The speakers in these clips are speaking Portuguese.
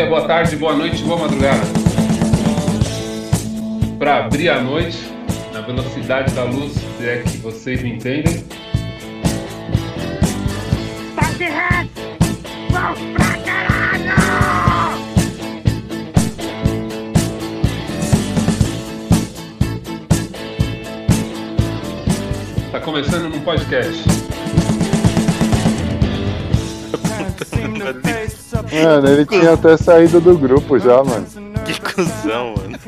dia, boa tarde, boa noite, boa madrugada. Para abrir a noite na velocidade da luz, se é que vocês me entendem. Pra caralho! Tá começando num podcast. Mano, ele tinha até saído do grupo já, mano. Que cuzão, mano.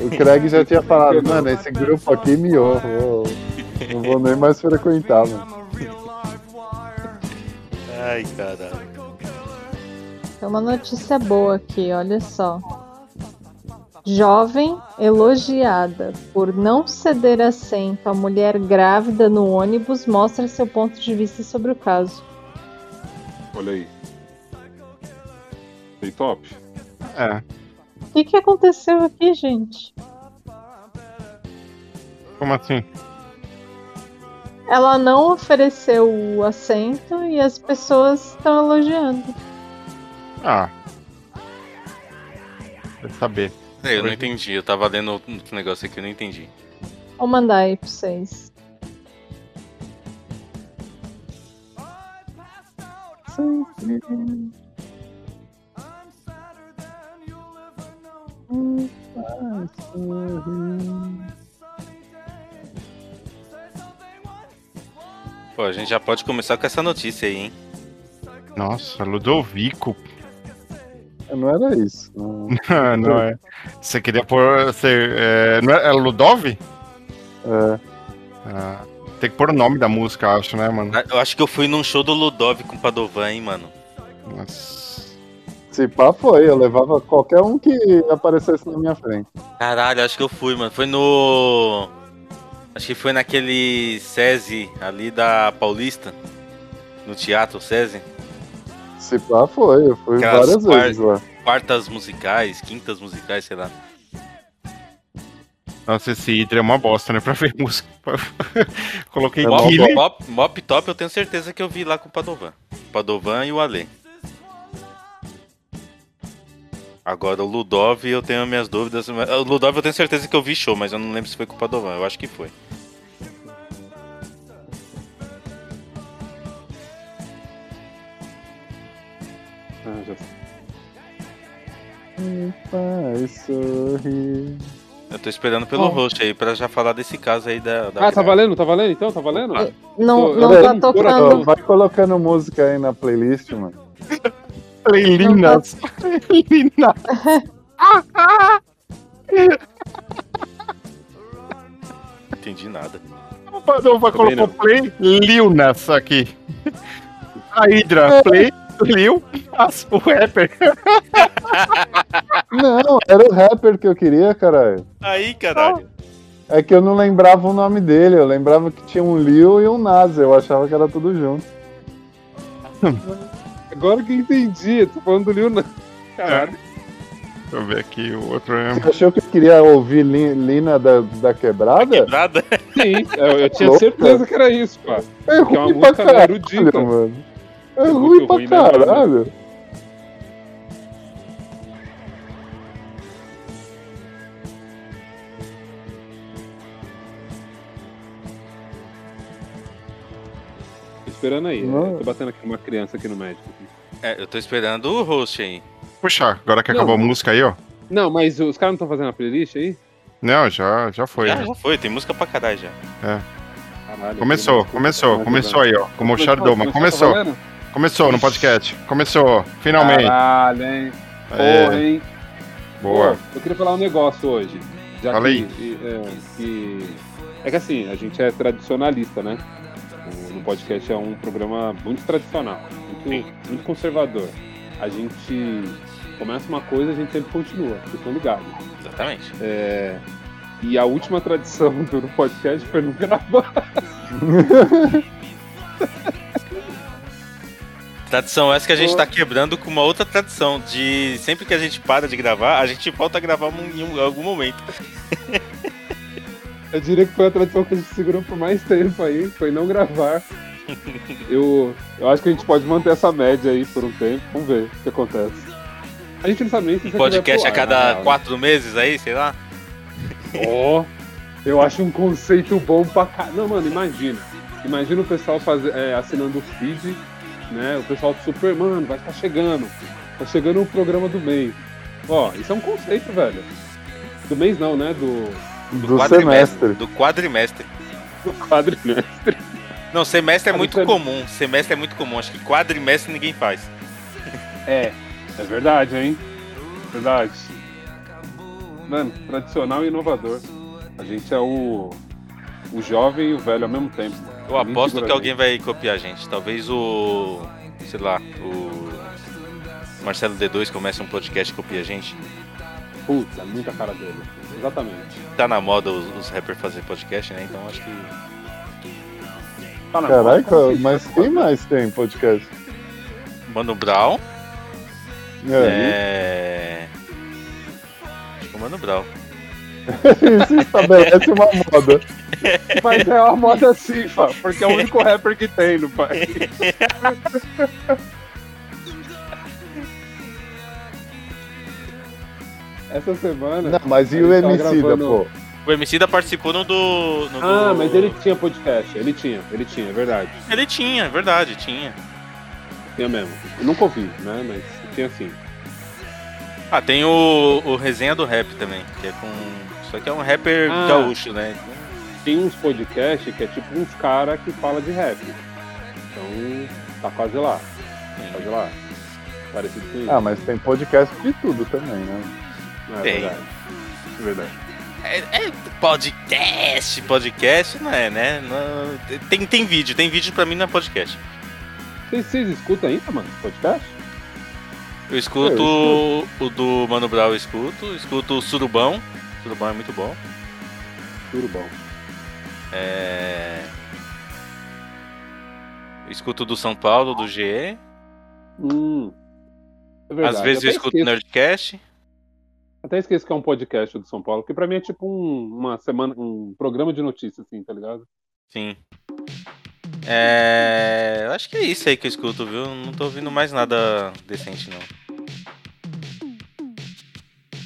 O Craig já tinha falado, mano, esse grupo aqui miou. Não vou nem mais frequentar, mano. Ai, caralho. Tem uma notícia boa aqui, olha só. Jovem elogiada por não ceder assento à mulher grávida no ônibus mostra seu ponto de vista sobre o caso. Olha aí. Bem top. É. O que, que aconteceu aqui, gente? Como assim? Ela não ofereceu o assento e as pessoas estão elogiando. Ah. Quer saber. Eu não entendi, eu tava lendo outro negócio aqui, eu não entendi. Vou mandar aí pra vocês. Pô, a gente já pode começar com essa notícia aí, hein? Nossa, Ludovico. Não era isso. Não. não é. Você queria pôr. Você, é, não é, é Ludov? É. Ah, tem que pôr o nome da música, acho, né, mano? Eu acho que eu fui num show do Ludov com o Padovan, hein, mano. Nossa. Se pá foi, eu levava qualquer um que aparecesse na minha frente. Caralho, acho que eu fui, mano. Foi no. Acho que foi naquele SESI ali da Paulista. No teatro SESI. Se pá foi, eu fui Aquelas várias par- vezes lá. Quartas musicais, quintas musicais, sei lá. Nossa, esse Hydra é uma bosta, né? Pra ver música. Coloquei É Mop, Killer. Mop, Mop Top eu tenho certeza que eu vi lá com o Padovan. Padovan e o Ale. Agora o Ludov eu tenho minhas dúvidas. O Ludov eu tenho certeza que eu vi show, mas eu não lembro se foi com o Padovan. Eu acho que foi. Ah, já sei. Me faz sorrir. Eu tô esperando pelo host aí pra já falar desse caso aí da. da Ah, tá valendo? Tá valendo então? Tá valendo? Não, não tá tocando. Vai colocando música aí na playlist, mano. Linas. Linas. Não entendi nada. O Padova Também colocou play Lil Nas aqui. A Hydra, play Lil o rapper. Não, era o rapper que eu queria, caralho. Aí, caralho. É que eu não lembrava o nome dele, eu lembrava que tinha um Lil e um Nas, eu achava que era tudo junto. Agora que eu entendi. Eu tô falando do Lil Nas. Caralho. Deixa eu ver aqui o outro. Você achou que eu queria ouvir Li- Lina da, da Quebrada? Nada. Sim, eu, eu tinha certeza que era isso, pá. É Porque é uma pra música caralho, erudita. mano. É É ruim pra ruim né? caralho. Tô esperando aí. Eu tô batendo aqui uma criança aqui no médico. É, eu tô esperando o host aí. Puxa, agora que Não. acabou a música aí, ó. Não, mas os caras não estão fazendo a playlist aí? Não, já, já foi. Já, né? já foi, tem música pra caralho já. Caralho. Começou, começou, começou ajudando. aí, ó. Como o Chardoma. Começou, valendo? Começou no podcast. Começou, finalmente. Caralho, hein? É, Porra, hein? boa. Pô, eu queria falar um negócio hoje. Já Fala que, É, que, é que assim, a gente é tradicionalista, né? O- No podcast é um programa muito tradicional, muito, muito conservador. A gente começa uma coisa, a gente sempre continua, vocês estão ligados. Exatamente. É, e a última tradição do podcast foi não gravar. Tradição essa que a gente tá quebrando com uma outra tradição. De sempre que a gente para de gravar, a gente volta a gravar em um- algum momento. Eu diria que foi a tradição que a gente segurou por mais tempo aí, foi não gravar. Eu, eu acho que a gente pode manter essa média aí por um tempo. Vamos ver o que acontece. A gente não sabe nem se Um podcast a cada né? quatro meses aí, sei lá. Ó, eu acho um conceito bom pra cá. Não, mano, imagina. Imagina o pessoal fazer, é, assinando o feed, né? O pessoal do Super, mano, vai estar chegando. Tá chegando o programa do mês. Ó, isso é um conceito, velho. Do mês não, né? Do, Do quadrimestre. semestre. Do quadrimestre. do quadrimestre. Não, semestre é muito comum. Semestre é muito comum. Acho que quadrimestre ninguém faz. É, é verdade, hein? Verdade. Mano, tradicional e inovador. A gente é o, o jovem e o velho ao mesmo tempo. Eu aposto que alguém vai copiar a gente. Talvez o. Sei lá, o. Marcelo D2 comece um podcast e copie a gente. Puta, é muita cara dele. Exatamente. Tá na moda os, os rappers fazer podcast, né? Então acho que. Tá na Caraca, moda, mas quem mais tem podcast? Mano Brown. É. É. Acho que o Mano Brown. Isso estabelece uma moda. Mas é uma moda sim, Fá, porque é o único rapper que tem no país. Essa semana. Não, mas e o Emicida, gravando- pô? O Emicida participou no do. no Ah, do- mas ele tinha podcast. Ele tinha, ele tinha, é verdade. Ele tinha, é verdade, tinha. Tinha mesmo. Eu nunca ouvi, né? Mas tinha sim. Ah, tem o, o Resenha do Rap também, que é com. Só que é um rapper Ah. gaúcho, né? Tem uns podcasts que é tipo uns caras que fala de rap. Então, tá quase lá. Tá quase lá. Parecido com isso. Ah, mas tem podcast de tudo também, né? Não, é tem. verdade. É verdade. É, é podcast, podcast não é, né? Não- tem, tem vídeo, tem vídeo pra mim não é podcast. Vocês, vocês escutam ainda, mano, podcast? Eu escuto Eu o do Mano Brown, eu escuto, escuto o Surubão. Surubão é muito bom. Bom. É... eu Escuto do São Paulo, do GE. Hum. É verdade. Às vezes eu escuto esqueço, Nerdcast. Até esqueço que é um podcast do São Paulo, que pra mim é tipo um, uma semana, um programa de notícias, assim, tá ligado? Sim. É... eu Acho que é isso aí que eu escuto, viu? Não tô ouvindo mais nada decente, não.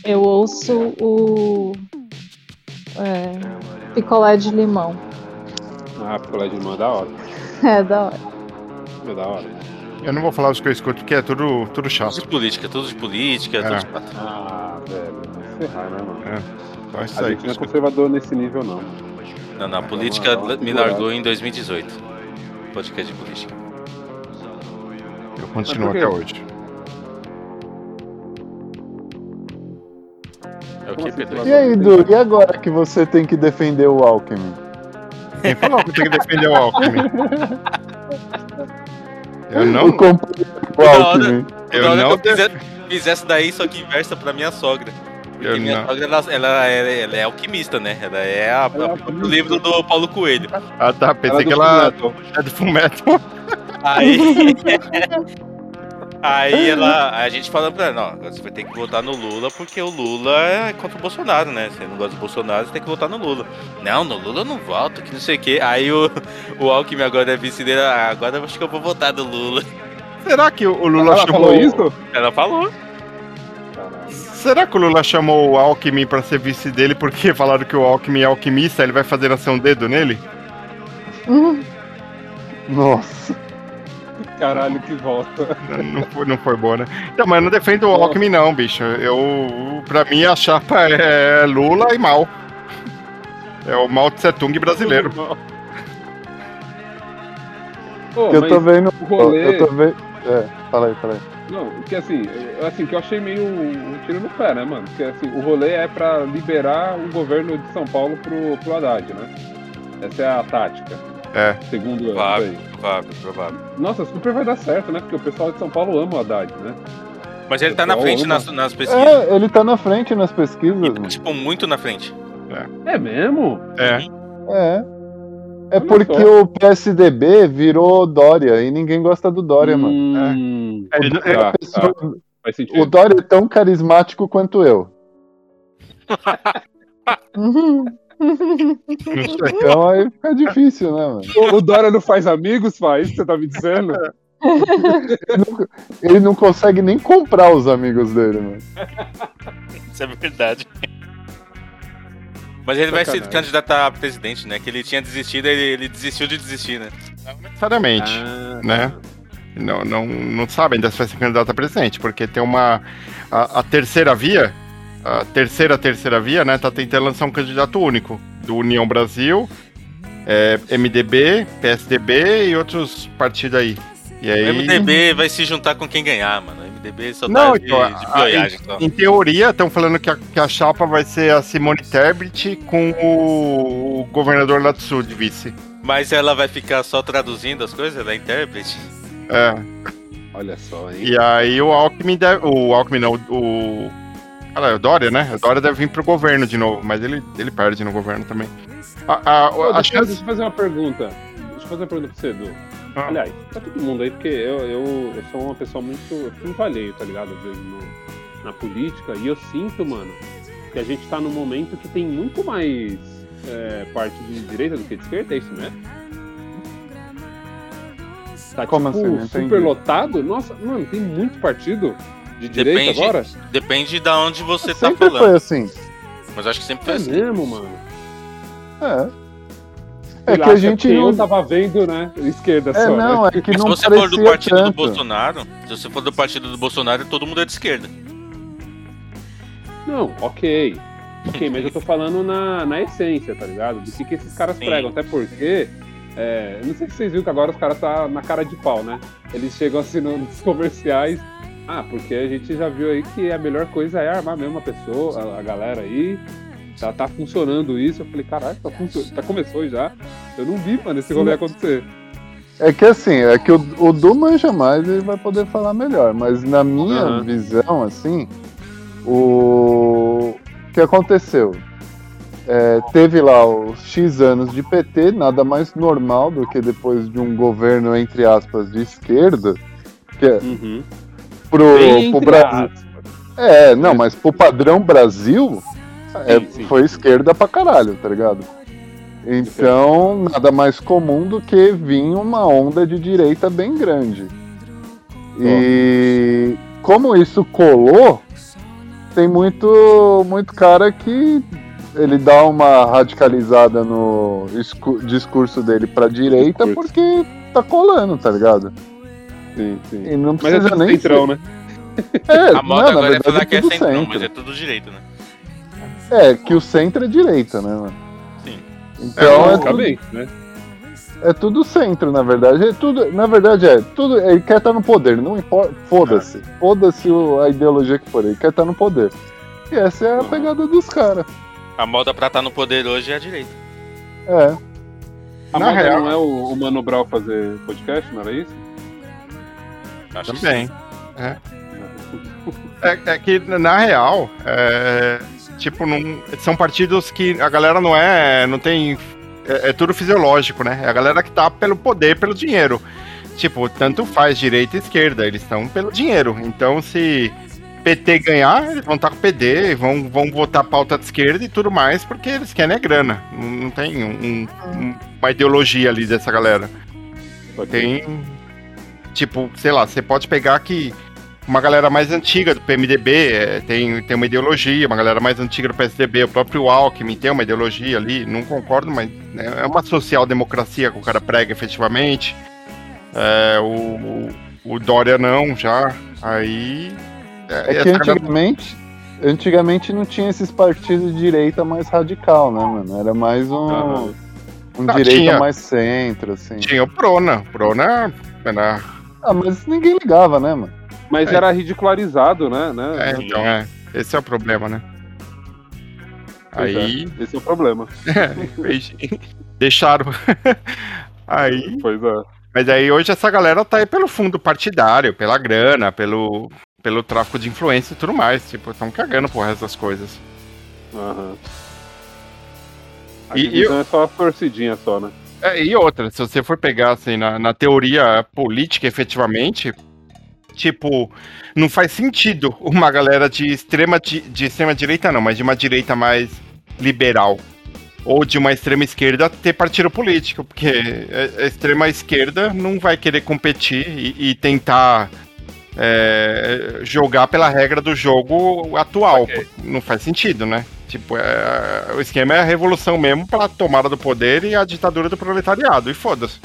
Eu ouço o. É, picolé de limão. Ah, picolé de limão é da hora. É da hora. É da hora. Eu não vou falar os que eu escuto, porque é tudo, tudo Tudo chato. de política, tudo de política, É. tudo de patrão. Ah, velho. Vai ferrar, né, mano? Só isso A aí. gente não é conservador nesse nível, não. Não, não, a política me largou em 2018. Podcast de política. Eu continuo até hoje. É o que, Pedro? E aí, Du, e agora que você tem que defender o Alckmin? Quem falou que eu tenho que defender o Alckmin? Eu O não, Toda hora- Alckmin. eu hora não que eu fizesse daí, só que inversa pra minha sogra. Porque Eu minha não. sogra, ela, ela, é- ela é alquimista, né? Ela é a, Ela é o livro do Paulo Coelho. Ah tá, pensei é que ela é do Fullmetal. Aí. Aí ela, a gente falando pra ela, não, agora você vai ter que votar no Lula porque o Lula é contra o Bolsonaro, né? Você não gosta do Bolsonaro, você tem que votar no Lula. Não, no Lula eu não voto, que não sei o quê. Aí o, o Alckmin agora é vice dele, ah, agora eu acho que eu vou votar no Lula. Será que o Lula Ela chamou falou isso? Ela falou. Será que o Lula chamou o Alckmin pra ser vice dele porque falaram que o Alckmin é alquimista, ele vai fazer nascer um dedo nele? Uhum. Nossa. Caralho, que volta. Não foi, não foi boa, né? Então, mas eu não defendo o Alckmin não, bicho. Eu, pra mim a chapa é Lula e Mal. É o Mao Tse Tung brasileiro. Pô, eu tô vendo. o rolê. Eu tô vendo. É, fala aí, fala aí. Não, que assim, eu- assim, que eu achei meio um tiro no pé, né, mano? Porque assim, o rolê é pra liberar o governo de São Paulo pro, pro Haddad, né? Essa é a tática. É. Segundo Provável, aí. provável, provável. Nossa, super vai dar certo, né? Porque o pessoal de São Paulo ama o Haddad, né? Mas ele tá na frente nas, nas pesquisas. É, ele tá na frente nas pesquisas, mano. Tipo, muito na frente. É mesmo? É. É. É Olha porque só. o PSDB virou Dória e ninguém gosta do Dória, mano. Hum, É, ele- tá, pessoa- tá, faz sentido. O Dória é tão carismático quanto eu. Uhum. Então aí fica difícil, né, mano? O, Dória não faz amigos, faz? Isso que você tá me dizendo? Ele não, consegue nem comprar os amigos dele, mano. Isso é verdade. Mas ele vai se candidatar a presidente, né? Que ele tinha desistido, ele, ele desistiu de desistir, né? Não necessariamente. Ah, né? Não, não, não sabe ainda se vai ser candidato a presidente, porque tem uma. A, a terceira via, a terceira terceira via, né? Tá tentando lançar um candidato único. Do União Brasil, é, MDB, PSDB e outros partidos aí. E aí. O MDB vai se juntar com quem ganhar, mano. O MDB só Não, tá de, então, de a- pioiagem, só. Em teoria, estão falando que a, que a chapa vai ser a Simone Tebet com o, o governador lá do sul de vice. Mas ela vai ficar só traduzindo as coisas, ela é intérprete? É. Olha só, hein? E aí o Alckmin deve. O Alckmin não, o. Cara, o Dória, né? O Dória deve vir pro governo de novo, mas ele, ele perde no governo também. A, a, Pô, a deixa, chance. deixa eu fazer uma pergunta. Deixa eu fazer uma pergunta pra você, Edu. Ah. Aliás, pra todo mundo aí, porque eu, eu, eu sou uma pessoa muito. Eu fico alheio, tá ligado? Às vezes no- na política, e eu sinto, mano, que a gente tá num momento que tem muito mais é, parte de direita do que de esquerda, é isso mesmo? Tá Como tipo, assim? Super lotado? Nossa, mano, tem muito partido de direita Depende. agora? Depende da onde você tá Sempre falando. foi assim. Mas acho que sempre foi É assim. mesmo, mano. É. É que a gente porque não. Eu tava vendo, né? Esquerda É, só. não, né? é que Mas se não você for do partido do tanto. Bolsonaro, se você for do partido do Bolsonaro, todo mundo é de esquerda. Não, ok. Ok, mas eu tô falando na, na essência, tá ligado? Do que, que esses caras Sim. pregam. Até porque. é, não sei se vocês viram que agora os caras tá na cara de pau, né? Eles chegam assim no- nos comerciais. Ah, porque a gente já viu aí que a melhor coisa é armar mesmo a pessoa, a, a galera aí. Tá, tá funcionando isso. Eu falei, caralho, tá, tá começou já. Eu não vi, mano, esse rolê acontecer. É que assim, é que o, o Du manja mais ele vai poder falar melhor, mas na minha Aham. visão, assim, o, o que aconteceu? É, teve lá os X anos de PT, nada mais normal do que depois de um governo, entre aspas, de esquerda, que é Uhum. Pro, Bem pro Brasil. É, não, mas pro padrão Brasil, é, Sim, sim. foi esquerda pra caralho, tá ligado? Então, nada mais comum do que vir uma onda de direita bem grande. E como isso colou, tem muito, muito cara que ele dá uma radicalizada no discurso dele pra direita porque tá colando, tá ligado? Sim, sim. E não Mas é precisa tudo nem centrão, ser- né? É, A moda não, na agora é verdade, falar que é tudo centro, mas é tudo direito, né? É, que o centro é direita, né, mano? Sim. Então é, tudo, Basicamente, né? é tudo centro, na verdade. É tudo, na verdade, é tudo. Ele quer estar no poder, não importa. Foda-se. Foda-se o- a ideologia que for. Ele quer estar no poder. E essa é a Uhum. pegada dos caras. A moda pra estar no poder hoje é a direita. É. A Na moda real- não é o, o Mano Brown fazer podcast, não era isso? Acho que Também. É. É, é que, na real, é, tipo, não, são partidos que a galera não é. não tem. É, é tudo fisiológico, né? É a galera que tá pelo poder, pelo dinheiro. Tipo, tanto faz direita e esquerda, eles estão pelo dinheiro. Então, se PT ganhar, eles vão estar com PD, vão, vão votar pauta de esquerda e tudo mais, porque eles querem é grana. Não, tem um- um- um- uma ideologia ali dessa galera. Tem. Tipo, sei lá, você pode pegar que uma galera mais antiga do PMDB é, tem, tem uma ideologia, uma galera mais antiga do PSDB, o próprio Alckmin tem uma ideologia ali, não concordo, mas né, é uma social-democracia que o cara prega efetivamente. É, o, o Dória não, já. Aí. É essa que galera- antigamente. Antigamente não tinha esses partidos de direita mais radical, né, mano? Era mais um, um Não, direita tinha. mais centro, assim. Tinha o Prona. Prona era. Ah, mas ninguém ligava, né, mano? Mas É. era ridicularizado, né? né? É, então é. Esse é o problema, né? Pois Aí. é, Esse é o problema. Deixaram. aí. Pois é. Mas aí hoje essa galera tá aí pelo fundo partidário, pela grana, pelo, pelo tráfico de influência e tudo mais. Tipo, estão cagando por essas coisas. Aham. A E- divisão é só a torcidinha só, né? É, e outra, se você for pegar assim, na, na teoria política, efetivamente, tipo, não faz sentido uma galera de extrema, di- de extrema direita, não, mas de uma direita mais liberal. ou de uma extrema esquerda ter partido político, porque a extrema esquerda não vai querer competir e, e tentar é, jogar pela regra do jogo atual. Ok. Não faz sentido, né? Tipo, é, o esquema é a revolução mesmo pela tomada do poder e a ditadura do proletariado, e foda-se.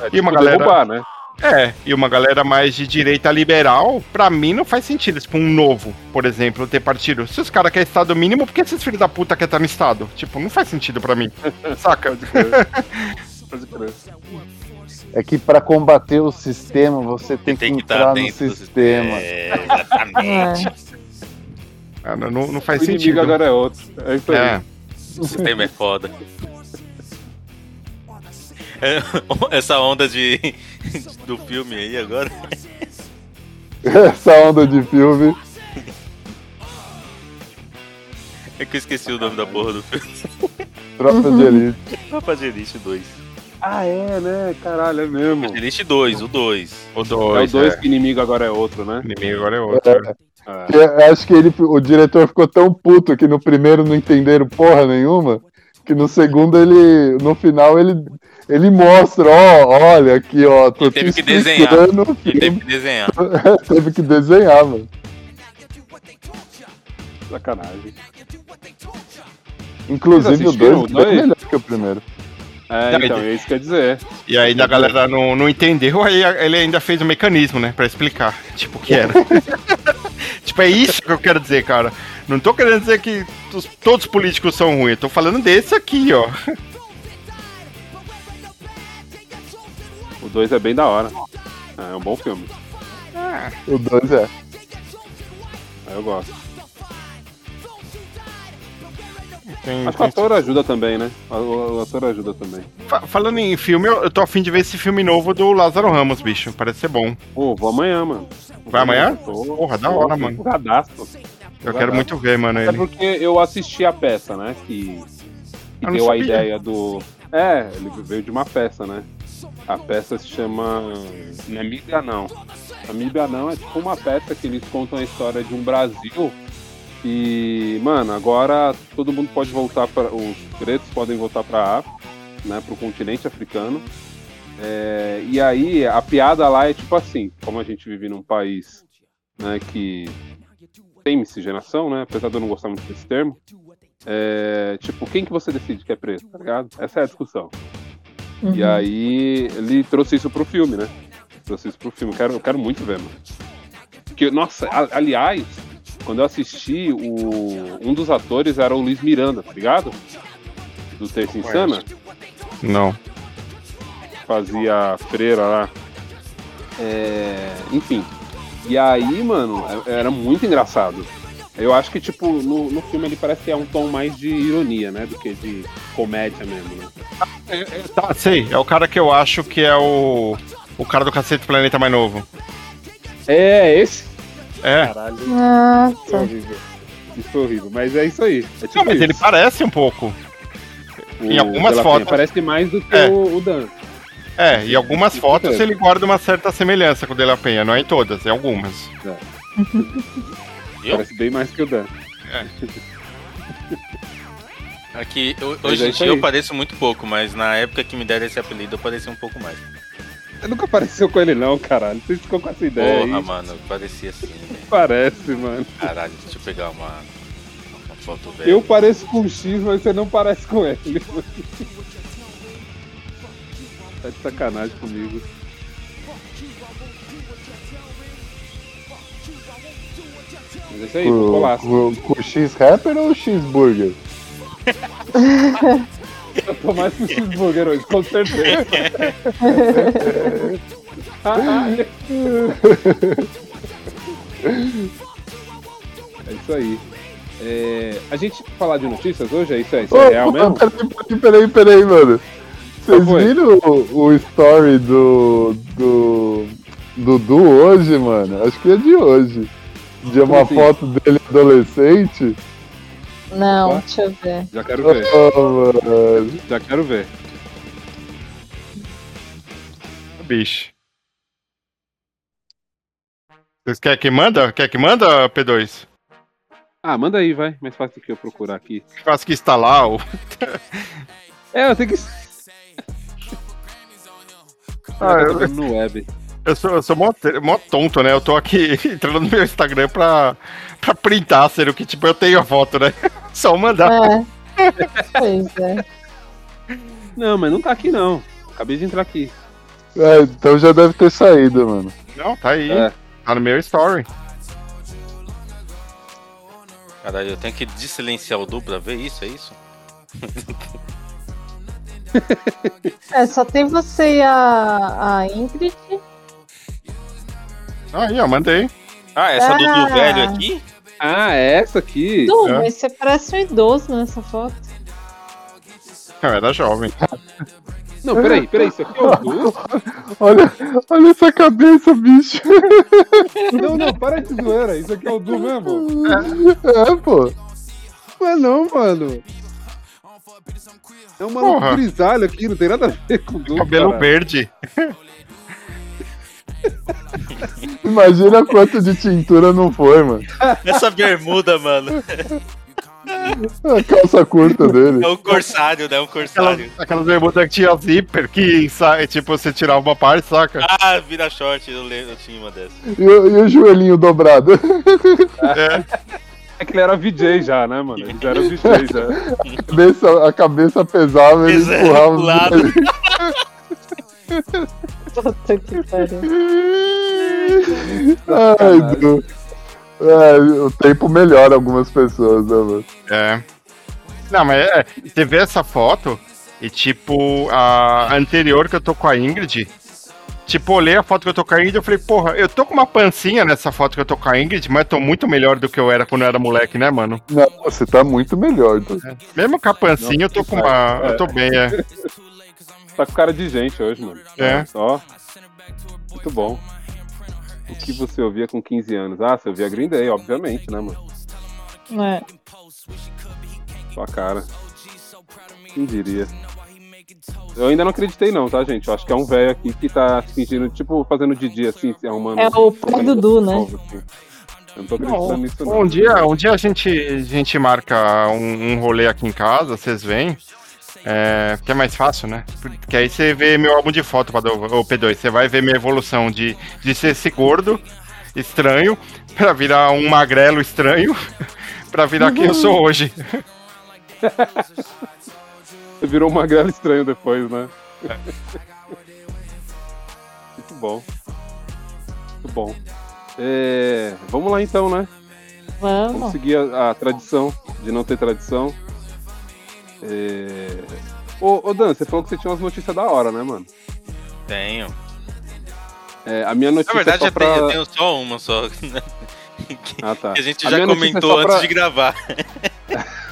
É, E uma galera- derrubar, né? É, e uma galera mais de direita liberal, pra mim não faz sentido. Tipo, um novo, por exemplo, ter partido. Se os caras querem Estado mínimo, por que esses filhos da puta querem estar no Estado? Tipo, não faz sentido pra mim. Saca? Pode crer. É que pra combater o sistema, você tem, Tem que que entrar estar no dentro do sistema. É, exatamente. Não, não- não O faz inimigo sentido. agora é outro. É isso aí. É. O sistema é foda. É, Essa onda de do filme aí agora. Essa onda de filme. É que eu esqueci o nome da porra do filme. Tropa de Elite. Tropa de Elite 2. Ah, é, né? Caralho, é mesmo. Tropa de Elite 2, o 2. O É o 2. 2 É. que inimigo agora é outro, né? Inimigo agora é outro. É. É. Que eu acho que ele, o diretor ficou tão puto que no primeiro não entenderam porra nenhuma, que no segundo ele, no final ele, ele mostra, ó, olha aqui, ó, tô Ele te teve que desenhar. o Ele teve que desenhar. teve que desenhar, mano. Sacanagem. Inclusive o assistiram 2 o dois? é melhor que o primeiro. É, então, é isso que quer dizer. E aí a galera não, não entendeu, aí ele ainda fez um mecanismo, né? Pra explicar. Tipo, o que era. tipo, é isso que eu quero dizer, cara. Não tô querendo dizer que os- todos os políticos são ruins. Eu tô falando desse aqui, ó. O 2 é bem da hora. É um bom filme. O 2 é. Aí eu gosto. Tem- Acho que o ator ajuda também, né? O, ator ajuda também. Fa- Falando em filme, eu, eu tô afim de ver esse filme novo do Lázaro Ramos, bicho. Parece ser bom. Pô, vou amanhã, mano. Vai amanhã? Tô- Porra, da hora, mano. empolgadaço. Eu quero muito ver, mano, É ele. porque eu assisti a peça, né? Que, que Eu não deu a sabia. ideia do. É, ele veio de uma peça, né? A peça se chama. Namíbia não. Namíbia não é tipo uma peça que eles contam a história de um Brasil. E, mano, agora todo mundo pode voltar para. Os pretos podem voltar pra África, né? Pro continente africano. É, e aí a piada lá é tipo assim, como a gente vive num país né, que tem miscigenação, né? Apesar de eu não gostar muito desse termo. É, tipo, quem que você decide que é preto, tá ligado? Essa é a discussão. E Uhum. aí ele trouxe isso pro filme, né? Trouxe isso pro filme. Eu quero, eu quero muito ver, mano. Porque, nossa, a- aliás, quando eu assisti, o, um dos atores era o Luiz Miranda, tá ligado? Do Terça Insana. Não. Fazia freira lá. É, enfim. E aí, mano, é- era muito engraçado. Eu acho que, tipo, no, no filme ele parece que é um tom mais de ironia, né? Do que de comédia mesmo, né? Tá, sei. É o cara que eu acho que é o. O cara do Cacete Planeta mais novo. É, esse. É. Caralho, isso Ah, tá. horrível. Isso foi horrível. Mas é isso aí. É tipo Não, mas isso. ele parece um pouco. O em algumas fotos- Parece mais do que É. o, o Dan. É, e algumas fotos ele guarda uma certa semelhança com o De La Penha, não é em todas, em algumas. Eu? Parece bem mais que o Dan. Aqui, eu- Mas hoje é em isso dia eu pareço muito pouco, mas na época que me deram esse apelido eu parecia um pouco mais. Você nunca pareceu com ele, não, caralho. Você ficou com essa ideia Porra, aí. mano, parecia assim, velho. Parece, mano. Caralho, deixa eu pegar uma, uma foto velha. Eu pareço com o X, mas você não parece com ele. Tá de sacanagem comigo. Mas é isso aí, vou Com, com, o X-Rapper ou o X-Burger? Eu tô mais pro cheeseburger hoje, com certeza. é isso aí. É, a gente falar de notícias hoje, é isso aí? Isso é Ô, real mesmo? Peraí, peraí, peraí, mano. Vocês foi? viram o, o story do, do Dudu hoje, mano? Acho que é de hoje. De uma assim? foto dele adolescente. Não, Opa. deixa eu ver. Já quero ver, Oh, mano. já quero ver. Bicho. Vocês querem que manda? Quer que manda, P2? Ah, manda aí, vai. Mais fácil do que eu procurar aqui. Faz que instalar o. É, eu tenho que. Ah, Ah, eu- no web. Eu sou, eu sou mó, mó tonto, né? Eu tô aqui entrando no meu Instagram pra, pra printar, sendo que, tipo, eu tenho a foto, né? Só mandar. É. Pois é. Não, mas não tá aqui não. Acabei de entrar aqui. É, então já deve ter saído, mano. Não, tá aí. É. Tá no meu story. Caralho, eu tenho que desilenciar o Du pra ver isso, é isso? É, só tem você e a, a Ingrid. Aí, ó, mandei. Ah, essa do, do Ah. velho aqui? Ah, é essa aqui? Du, É. mas você parece um idoso nessa foto. Não, era jovem. Não, peraí, peraí. Isso aqui é o Du? Olha, olha essa cabeça, bicho. Não, não, para de zoeira. Isso aqui é o Du mesmo? É, pô. Não é não, mano. É um maluco Porra. grisalho aqui, não tem nada a ver com o Du. Cabelo cara. verde. Imagina quanto de tintura não foi, mano. Essa bermuda, mano. A calça curta dele. É um corsário, né? Um Aquelas, corsário. aquelas bermudas que tinha zíper, que sai, tipo, você tirava uma parte, saca? Ah, vira short, eu, lembro, eu tinha uma dessas. E, o- e o joelhinho dobrado. É que ele era VJ já, né, mano? Ele já era VJ já. A cabeça, a cabeça pesava, ele empurrava. pro lado. Puta que pariu. Ai, Du. É, o tempo melhora algumas pessoas, né, mano? É. Não, mas é, você vê essa foto e, tipo, a anterior que eu tô com a Ingrid, tipo, olhei a foto que eu tô com a Ingrid e eu falei, porra, eu tô com uma pancinha nessa foto que eu tô com a Ingrid, mas tô muito melhor do que eu era quando eu era moleque, né, mano? Não, você tá muito melhor, Du. Mesmo com a pancinha, eu tô com uma. Eu tô bem, é. Tá com cara de gente hoje, mano. É. Ó. Muito bom. O que você ouvia com 15 anos? Ah, você ouvia Green Day, obviamente, né, mano? É. Sua cara. Quem diria? Eu ainda não acreditei não, tá, gente? Eu acho que é um velho aqui que tá se fingindo, tipo, fazendo Didi, assim, se arrumando. É o pai do Du, né? assim. Eu não tô acreditando nisso, não. Um dia, um dia a gente, a gente marca um, um rolê aqui em casa, vocês vêm. É, que é mais fácil, né? Porque aí você vê meu álbum de foto, ô P2. Você vai ver minha evolução de, de ser esse gordo estranho pra virar um magrelo estranho pra virar quem eu sou hoje. Você virou um magrelo estranho depois, né? Muito bom. Muito bom. É, vamos lá então, né? Vamos Vamos. seguir a, a tradição de não ter tradição. É... Ô, ô Dan, você falou que você tinha umas notícias da hora, né, mano? Tenho. É, a minha notícia Na verdade, é eu só tenho, pra... eu tenho só uma só. né? que Ah, tá. que a gente A já é comentou antes pra- de gravar.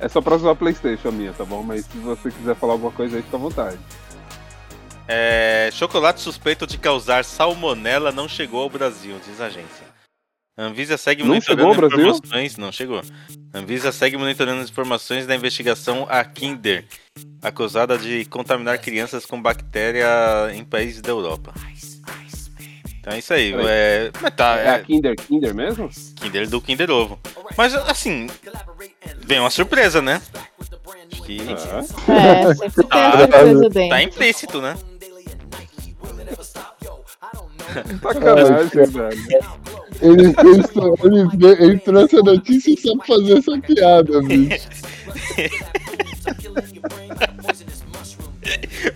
É só pra usar a Playstation a minha, tá bom? Mas se você quiser falar alguma coisa aí, fica à vontade. É, chocolate suspeito de causar salmonela não chegou ao Brasil, diz a agência. Anvisa segue Não monitorando chegou ao Brasil? informações. Não chegou. Anvisa segue monitorando as informações da investigação a Kinder, acusada de contaminar crianças com bactéria em países da Europa. Então é isso aí. É, mas tá, É, a é Kinder Kinder mesmo? Kinder do Kinder Ovo. Mas assim, vem uma surpresa, né? Acho que É. É, sempre tem Tá. coisa tá implícito, né? Sacanagem, Ai, velho. Ele, ele, ele, ele trouxe a notícia só pra fazer essa piada, bicho.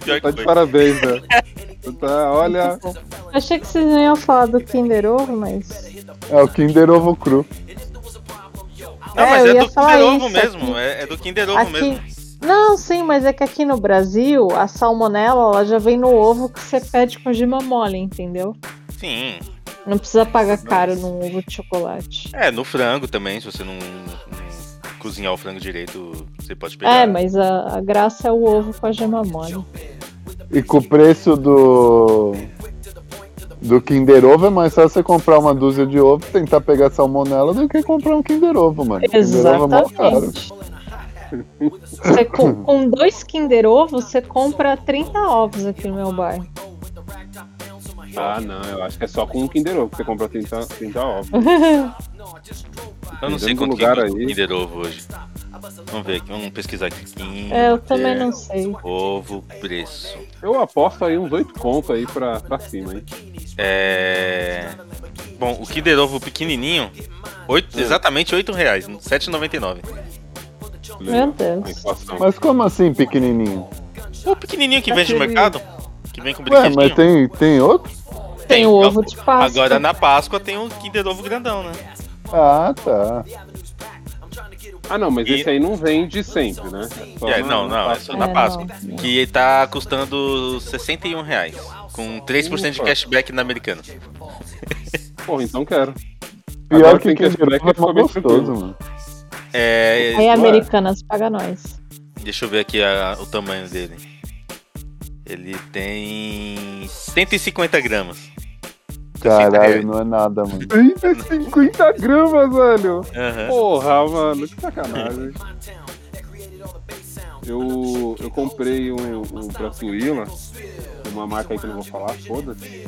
Pior Tá de parabéns, velho. Tá, olha. Achei que vocês não iam falar do Kinder Ovo, mas. É o Kinder Ovo Cru. Não, É, mas é do Kinder Ovo mesmo. É, é do Kinder Ovo mesmo. Não, sim, mas é que aqui no Brasil, a salmonela ela já vem no ovo que você pede com gema mole, entendeu? Sim. Não precisa pagar caro num ovo de chocolate. É, no frango também, se você não, não cozinhar o frango direito, você pode pegar. É, mas a, a graça é o ovo com a gema mole. E com o preço do. Do Kinder Ovo é mais fácil você comprar uma dúzia de ovos, tentar pegar salmonela do que comprar um Kinder Ovo, mano. Kinder Ovo é. Exatamente. Você com, com dois Kinder Ovo, você compra 30 ovos aqui no meu bairro. Ah, não, eu acho que é só com um Kinder Ovo que você compra 30, 30 ovos. Eu não sei quanto lugar o aí. Kinder Ovo hoje. Vamos ver aqui, vamos pesquisar aqui. Kinder É, eu também não sei. Ovo, preço. Eu aposto aí uns 8 contos aí pra, pra cima, hein? É... Bom, o Kinder Ovo pequenininho, oito, exatamente 8 reais, 7,99. Meu Deus. Mas como assim, pequenininho? O pequenininho que vende no mercado, que vem com Ué, brinquedinho. mas tem, tem outro? Tem o ovo de Páscoa. Agora na Páscoa tem o Kinder Ovo grandão, né? Ah, tá. Ah, não, mas E- esse aí não vende sempre, né? É É, não, não, é só na É, Páscoa. não. Que tá custando 61 reais. Com 3% de Ufa. cashback na americana. Porra, então quero. Pior Agora que cashback, é bem gostoso, mano. É, Aí Americanas paga nós. Deixa eu ver aqui a- o tamanho dele. Ele tem 150 gramas. 60 Caralho, não é nada, mano. 50 gramas, velho! Aham. Porra, mano, que sacanagem. Eu, eu comprei um, um pra Suíla, uma marca aí que eu não vou falar, foda-se.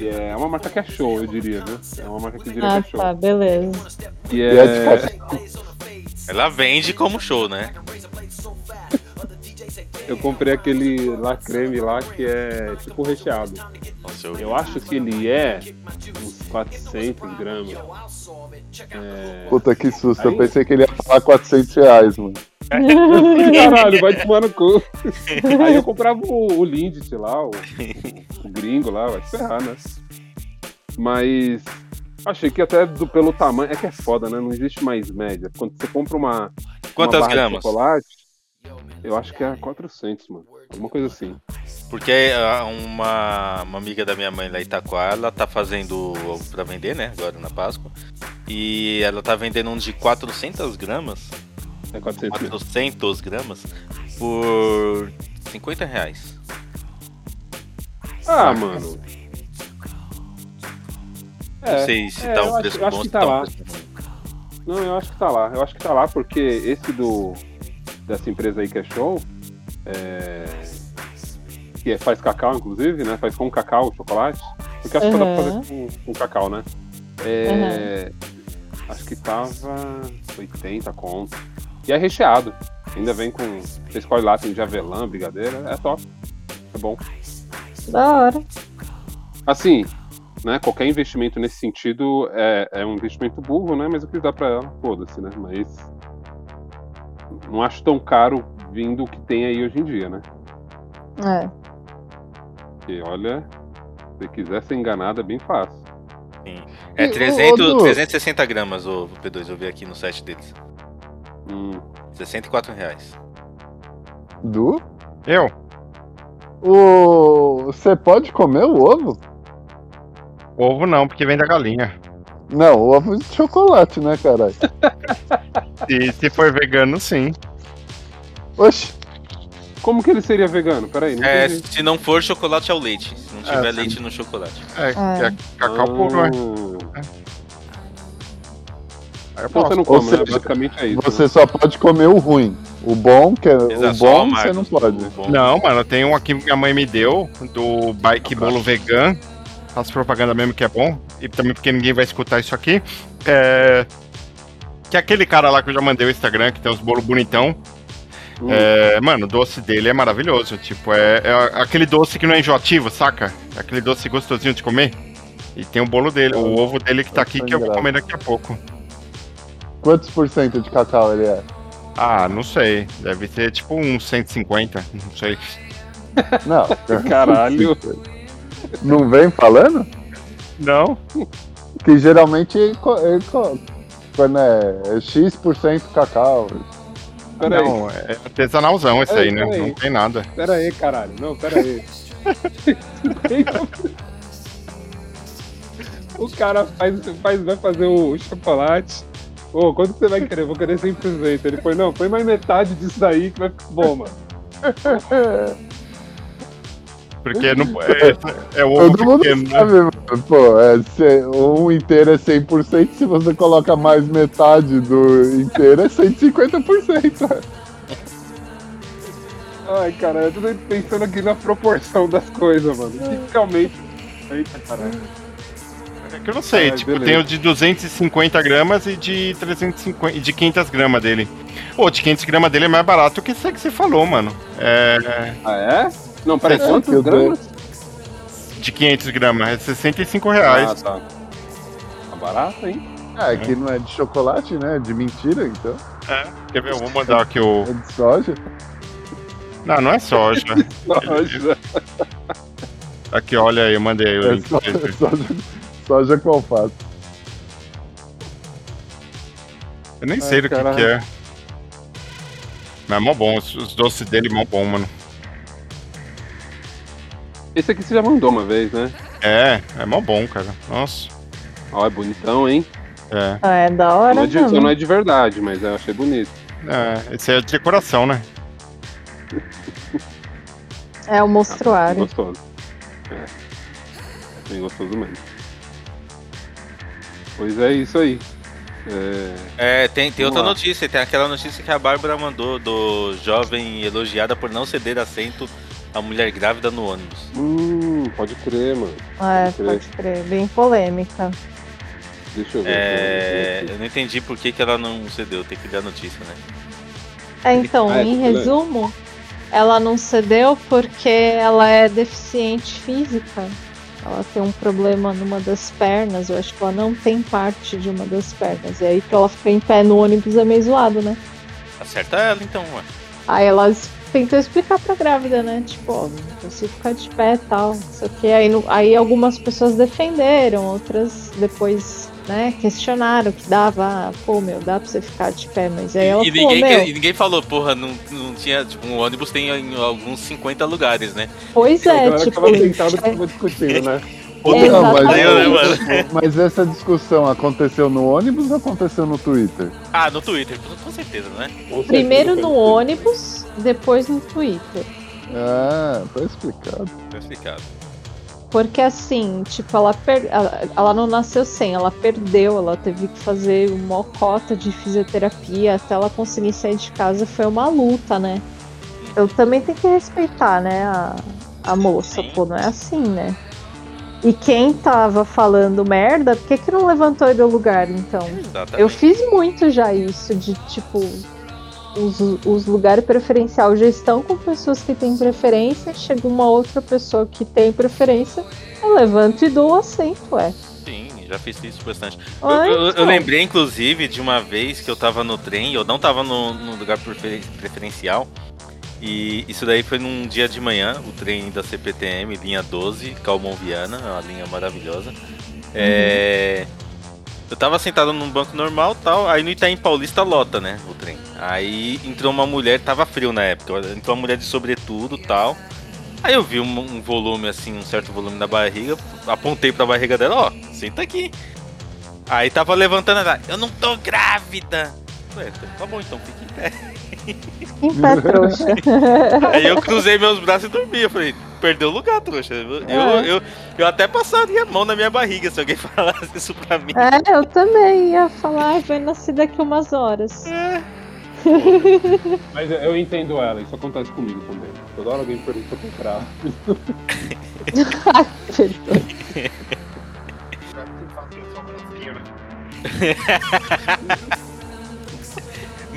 É uma marca que é show, eu diria, viu? É uma marca que eu diria Ah, que é show. tá, beleza. E E é é. Ela vende como show, né? eu comprei aquele lá creme lá que é tipo recheado. Nossa, eu... Eu acho que ele é uns 400 gramas. É... Puta que susto, eu Aí- pensei que ele ia falar 400 reais, mano. Caralho, vai tomar no cu. Aí eu comprava o, o Lindt lá, o, o gringo lá, vai se ferrar, né? Mas achei que até do- pelo tamanho. É que é foda, né? Não existe mais média. Quando você compra uma. Quantas uma barra de gramas? chocolate, eu acho que é 400, mano. Alguma coisa assim. Porque ah, uma, uma amiga da minha mãe lá em Itaquá, ela tá fazendo ovo pra vender, né? Agora na Páscoa. E ela tá vendendo um de 400 gramas. É 400 mesmo. 400 gramas. Por 50 reais. Ah, mano. Não sei se é, tá um acho- preço eu acho bom que tá tá lá. Não, eu acho que tá lá. Eu acho que tá lá porque esse do dessa empresa aí que é show, é, que é- faz cacau, inclusive, né? Faz com cacau chocolate. Porque acho que dá pra Uhum. fazer com, com cacau, né? É, Acho que tava 80 conto. E é recheado. Ainda vem com. Você escolhe lá, tem de avelã, brigadeira. É top. É bom. Da hora. Assim, né? Qualquer investimento nesse sentido é, é um investimento burro, né? Mas o que dá pra ela, foda-se, né? Mas não acho tão caro vindo o que tem aí hoje em dia, né? É. Porque olha, se quiser ser enganado é bem fácil. É E, ô, 300, ô, Du. 360 gramas o P2, eu vi aqui no site deles. Hum, 64 reais. Du? Eu? O... Você pode comer o ovo? Ovo não, porque vem da galinha. Não, o ovo de chocolate, né, caralho? E se for vegano, sim. Oxi, Como que ele seria vegano? Peraí, não É, entendi. se não for chocolate ao leite. Se não tiver É, sim. leite no chocolate. É, É. é cacau puro, é. Aí eu Então você não come, né? Basicamente é isso. você só pode comer o ruim. O bom, que é... Exato, o bom você não pode. Não, mano, tem um aqui que a mãe me deu, do Bike Bolo Vegan. Faço propaganda mesmo que é bom. E também porque ninguém vai escutar isso aqui. É. Que é aquele cara lá que eu já mandei o Instagram, que tem os bolos bonitão. Hum. É, mano, o doce dele é maravilhoso. Tipo, é, é aquele doce que não é enjoativo, saca? É aquele doce gostosinho de comer. E tem o bolo dele, o ovo dele que tá aqui que eu vou comer daqui a pouco. Quantos por cento de cacau ele é? Ah, não sei. Deve ser tipo uns 150, não sei. Não. Caralho. Não vem falando? Não? Que geralmente ele co- ele co- quando é, é X% cacau. Peraí, Não, é artesanalzão esse Ei, aí, né? peraí. Não tem nada. peraí, caralho. Não, peraí. o cara faz, faz, vai fazer o chocolate. Ô, quanto você vai querer? Eu vou querer 100%. Ele foi, não, põe mais metade disso daí que vai ficar bom, mano. Porque não, é, é o ovo Todo mundo pequeno, né? sabe, mano. Pô, é, se, um inteiro é 100%, se você coloca mais metade do inteiro é 150%. Ai, cara, eu tô pensando aqui na proporção das coisas, mano. Que realmente. Eita, caralho. É que eu não sei, Ah, tipo, beleza. tem o de 250 gramas e de 350 e de 500 gramas dele. Pô, de 500 gramas dele é mais barato que esse que você falou, mano. É. Ah, é? Não, peraí, É, quantos gramas? De 500 gramas, é 65 reais. Ah, tá. Tá barato, hein? Ah, é que não é de chocolate, né? É de mentira, então. Quer ver? Eu vou mandar aqui o. É de soja. Não, não é soja. Nossa. Aqui, olha aí, eu mandei aí o É link. so- pra vocês verem. soja, soja com alface. Eu nem Ai, sei do que, que é. Mas é mó bom, os, os doces dele mó bom, mano. Esse aqui você já mandou uma vez, né? É, é mó bom, cara. Nossa. Ó, é bonitão, hein? É. Ah, é da hora não é, de, mesmo. não é de verdade, mas eu achei bonito. É, esse é de decoração, né? É o monstruário. gostoso. É. Bem gostoso mesmo. Pois é isso aí. É, É, tem, tem Vamos outra lá. notícia, tem aquela notícia que a Bárbara mandou do jovem elogiada por não ceder assento à mulher grávida no ônibus. Hum, pode crer, mano. É, Pode crer. pode crer. Bem polêmica. Deixa eu ver. É, eu não entendi por que, que ela não cedeu, tem que ler a notícia, né? É, então, Ah, é em popular. resumo, ela não cedeu porque ela é deficiente física. Ela tem um problema numa das pernas. Eu acho que ela não tem parte de uma das pernas. E aí, pra ela ficar em pé no ônibus é meio zoado, né? Acerta ela então, ué. Aí elas tentam explicar pra grávida, né? Tipo, ó, consigo ficar de pé e tal. Não sei o quê. Aí, no- aí algumas pessoas defenderam, outras depois, né, questionaram que dava, ah, pô, meu, dá pra você ficar de pé, mas aí ela E ninguém, meu, e ninguém falou, porra, não, não tinha. Tipo, um ônibus tem em alguns 50 lugares, né? pois é, que tipo, tava sentado que tava discutindo, né? Não, mas, né, mas essa discussão aconteceu no ônibus ou aconteceu no Twitter? Ah, no Twitter, com- certeza, né? Com primeiro certeza, no foi isso. ônibus, depois no Twitter. Ah, tá explicado. Tá explicado. Porque assim, tipo, ela, per... ela, ela não nasceu sem, ela perdeu, ela teve que fazer uma cota de fisioterapia até ela conseguir sair de casa, foi uma luta, né? Eu também tenho que respeitar, né, a, a moça, Sim. pô, não é assim, né? E quem tava falando merda, por que, que não levantou ele do lugar, então? Exatamente. Eu fiz muito já isso, de tipo, os, os lugares preferenciais já estão com pessoas que têm preferência, chega uma outra pessoa que tem preferência, eu levanto e dou o assento, é. Sim, já fiz isso bastante. Eu, Ah, eu- eu então. lembrei, inclusive, de uma vez que eu tava no trem, eu não tava no, no lugar prefer- preferencial. E isso daí foi num dia de manhã, o trem da CPTM, linha 12, Calmon Viana, é uma linha maravilhosa. É, Eu tava sentado num banco normal tal, aí no Itaim Paulista lota, né, o trem. Aí entrou uma mulher, tava frio na época, entrou uma mulher de sobretudo tal. Aí eu vi um, um volume assim, um certo volume na barriga, apontei pra barriga dela, ó, senta aqui. Aí tava levantando ela, eu não tô grávida. Ué, tá bom então, fica em pé. Em pé, trouxa. Aí eu cruzei meus braços e dormi. Eu falei, perdeu o lugar, trouxa. Eu, eu, É. eu, eu até passaria a mão na minha barriga se alguém falasse isso pra mim. É, eu também ia falar, vai nascer daqui umas horas. Mas eu- entendo ela, isso acontece comigo também. Toda hora alguém pergunta eu tô grave.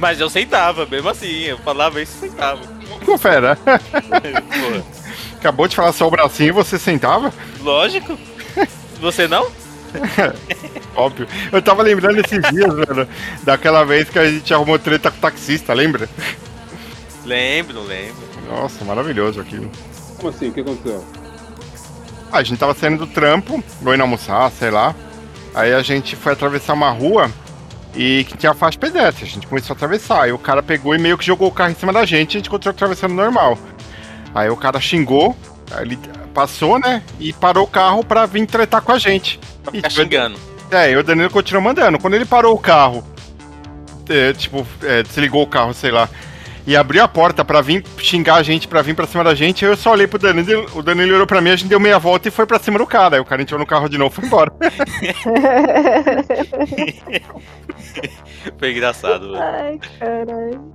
Mas eu sentava, mesmo assim. Eu falava isso e sentava. Pô, fera, acabou de falar só o bracinho e você sentava? lógico. Você não? Óbvio. Eu tava lembrando esses dias, velho, daquela vez que a gente arrumou treta com o taxista, lembra? Lembro, lembro. Nossa, maravilhoso aquilo. Como assim? O que aconteceu? Ah, a gente tava saindo do trampo, ou indo almoçar, sei lá. Aí a gente foi atravessar uma rua e que tinha faixa de pedestre. A gente começou a atravessar. Aí o cara pegou e meio que jogou o carro em cima da gente e a gente continuou atravessando normal. Aí o cara xingou, ele passou, né? E parou o carro pra vir tretar com a gente. Pra E, ficar tipo, xingando. É, e o Danilo continuou mandando. Quando ele parou o carro, é, tipo, é, desligou o carro, sei lá, e abriu a porta pra vir xingar a gente, pra vir pra cima da gente, eu só olhei pro Danilo, o Danilo olhou pra mim, a gente deu meia volta e foi pra cima do cara. Aí o cara entrou no carro de novo e foi embora. Foi engraçado, velho. Ai, caralho.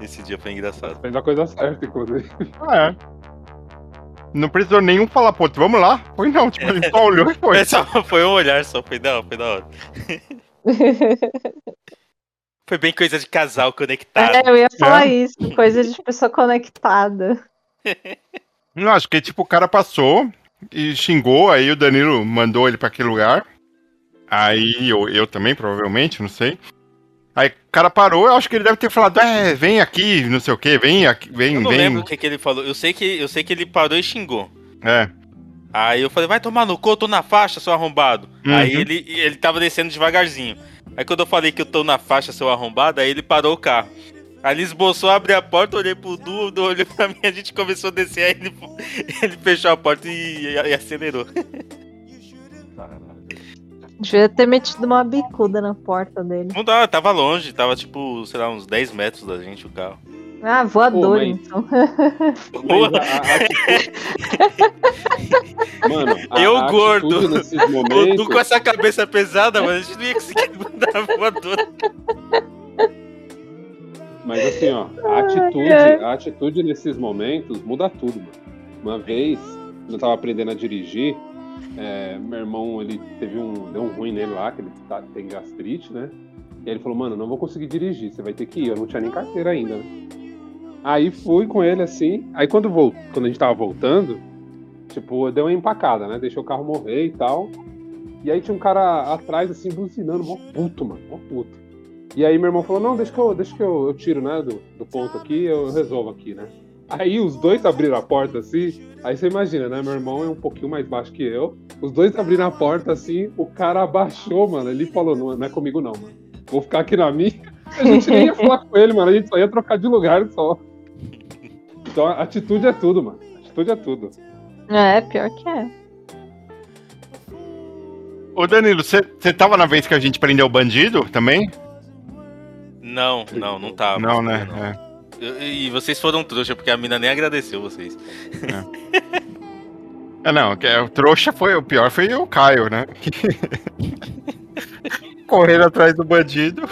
Esse dia foi engraçado. Fez a coisa certa, inclusive. é. Não precisou nenhum falar, pô, vamos lá. Foi não, tipo, ele só olhou e foi. É só- foi um olhar só, foi da, foi da hora. Foi bem coisa de casal conectado. É, eu ia falar isso, coisa de pessoa conectada. Não, acho que tipo, o cara passou e xingou, aí o Danilo mandou ele pra aquele lugar. Aí eu, eu também, provavelmente, não sei. Aí o cara parou, eu acho que ele deve ter falado, é, vem aqui, não sei o que, vem aqui, vem, Eu não vem. lembro o que, que ele falou. Eu sei que, eu sei que ele parou e xingou. É. Aí eu falei, vai tomar no cu, eu tô na faixa, seu arrombado. Uhum. Aí ele, ele tava descendo devagarzinho. Aí quando eu falei que eu tô na faixa, seu arrombado, aí ele parou o carro. Aí ele esboçou, abri a porta, olhei pro Du, Du olhou pra mim, a gente começou a descer, aí ele, ele fechou a porta e, e acelerou. Devia ter metido uma bicuda na porta dele. Não dá, tava longe, tava tipo, sei lá, uns 10 metros da gente o carro. Ah, voador, Pô, mas- então. Mas a- Mano, a, Eu a gordo. momentos, com essa cabeça pesada, mano, a gente não ia conseguir mandar voadora. Mas assim, ó, a atitude, a atitude nesses momentos muda tudo, mano. Uma vez, quando eu tava aprendendo a dirigir, é, meu irmão, ele teve um. Deu um ruim nele lá, que ele tá- tem gastrite, né? E aí ele falou, mano, não vou conseguir dirigir, você vai ter que ir. Eu não tinha nem carteira ainda, né? Aí fui com ele assim. Aí quando, vol- quando a gente tava voltando, tipo, deu uma empacada, né? Deixou o carro morrer e tal. E aí tinha um cara atrás, assim, buzinando, mó puto, mano, mó puto. E aí meu irmão falou, não, deixa que eu, deixa que eu, eu tiro, né, do, do ponto aqui, eu resolvo aqui, né? Aí os dois abriram a porta assim, aí você imagina, né? Meu irmão é um pouquinho mais baixo que eu. Os dois abriram a porta assim, o cara abaixou, mano. Ele falou, não, não é comigo não, mano. Vou ficar aqui na minha. A gente nem ia falar com ele, mano. A gente só ia trocar de lugar só. Então atitude é tudo, mano. Atitude é tudo. É, pior que é. Ô Danilo, você tava na vez que a gente prendeu o bandido também? Não, não, não tava. não, né? Não. É. E vocês foram trouxa, porque a mina nem agradeceu vocês. É, não, que é, o trouxa foi, o pior foi o Caio, né? Correndo atrás do bandido.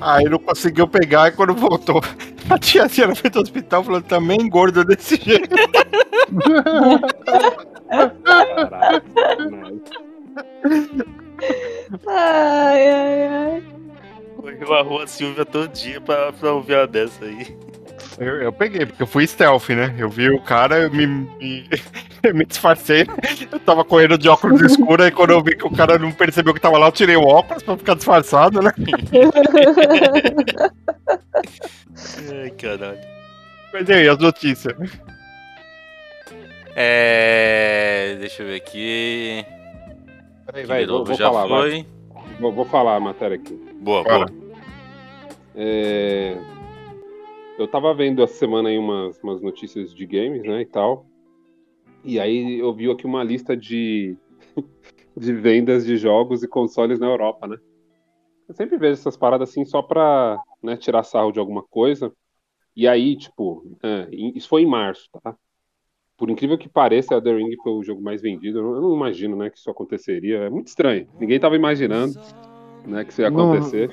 Aí não conseguiu pegar e quando voltou, a tia Cia foi do hospital falando também gordo desse jeito. Caralho. Mas- Ai, ai, ai. Correu a rua Silvia todo dia pra, pra ouvir uma dessa aí. Eu, eu peguei, porque eu fui stealth, né? Eu vi o cara, eu me, me, eu me disfarcei. Eu tava correndo de óculos escuros, aí quando eu vi que o cara não percebeu que tava lá, eu tirei o óculos pra ficar disfarçado, né? Ai, caralho. Mas e aí, as notícias? É. Deixa eu ver aqui. Peraí, De vai, vou, novo vou já falar, foi. Vou, vou falar a matéria aqui. Boa, Bora. boa. É, Eu tava vendo essa semana aí umas, umas notícias de games, né, e tal. E aí eu vi aqui uma lista de, de vendas de jogos e consoles na Europa, né? Eu sempre vejo essas paradas assim só pra né, tirar sarro de alguma coisa. E aí, tipo, é, isso foi em março, tá? Por incrível que pareça, Elden Ring foi o jogo mais vendido. Eu não, não imagino, né, que isso aconteceria. É muito estranho. Ninguém tava imaginando, né, que isso ia Não- acontecer.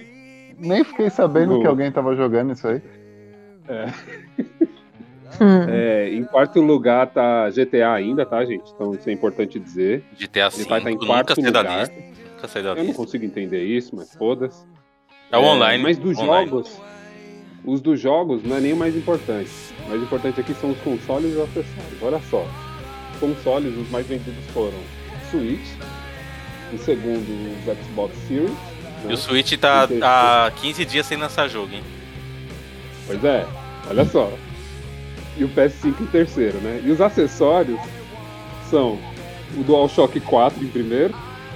Nem fiquei sabendo No- que alguém tava jogando isso aí. Hum. É, em quarto lugar tá GTA ainda, tá, gente? Então isso é importante dizer. GTA vai estar em V, quarto nunca sai da lugar. lista. Nunca sai da Eu não consigo entender isso, mas foda-se. É o online. Mas dos online. jogos, os dos jogos não é nem o mais importante. O mais importante aqui são os consoles e os acessórios. Olha só. Os consoles, os mais vendidos foram Switch, em segundo os Xbox Series. né? E o Switch tá há 15 dias sem lançar jogo, hein? Pois é, olha só. E o PS5 em terceiro, né? E os acessórios são o DualShock 4 em primeiro,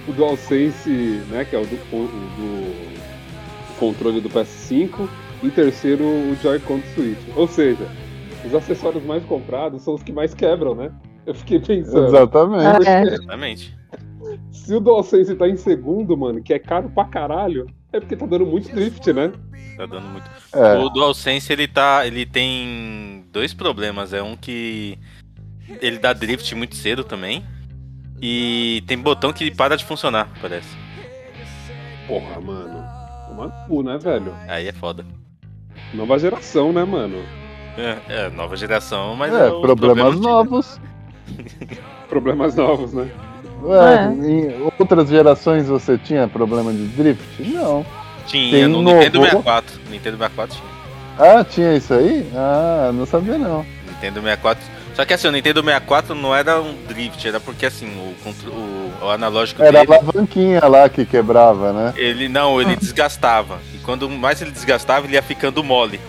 o DualSense, né, que é o do, o do controle do PS5, em terceiro o Joy-Con do Switch. Ou seja, os acessórios mais comprados são os que mais quebram, né? Eu fiquei pensando, Exatamente. É. Exatamente. se o DualSense tá em segundo, mano, que é caro pra caralho, é porque tá dando muito drift, né? Tá dando muito. É. O DualSense ele tá. Ele tem dois problemas. É um que ele dá drift muito cedo também. E tem botão que para de funcionar, parece. Porra, mano. Uma cu, né, velho? Aí é foda. Nova geração, né, mano? É, é, nova geração, mas É, os problemas antigos. novos. Problemas novos, né? Ué, É. Em outras gerações você tinha problema de drift? Não. Tinha, Tem no novo. Nintendo 64. Nintendo 64 tinha. Ah, tinha isso aí? Ah, não sabia não. Nintendo 64. Só que assim, o Nintendo 64 não era um drift, era porque assim, o, contro- o, o analógico Era a dele, alavanquinha lá que quebrava, né? ele não, ele desgastava. E quando mais ele desgastava, ele ia ficando mole.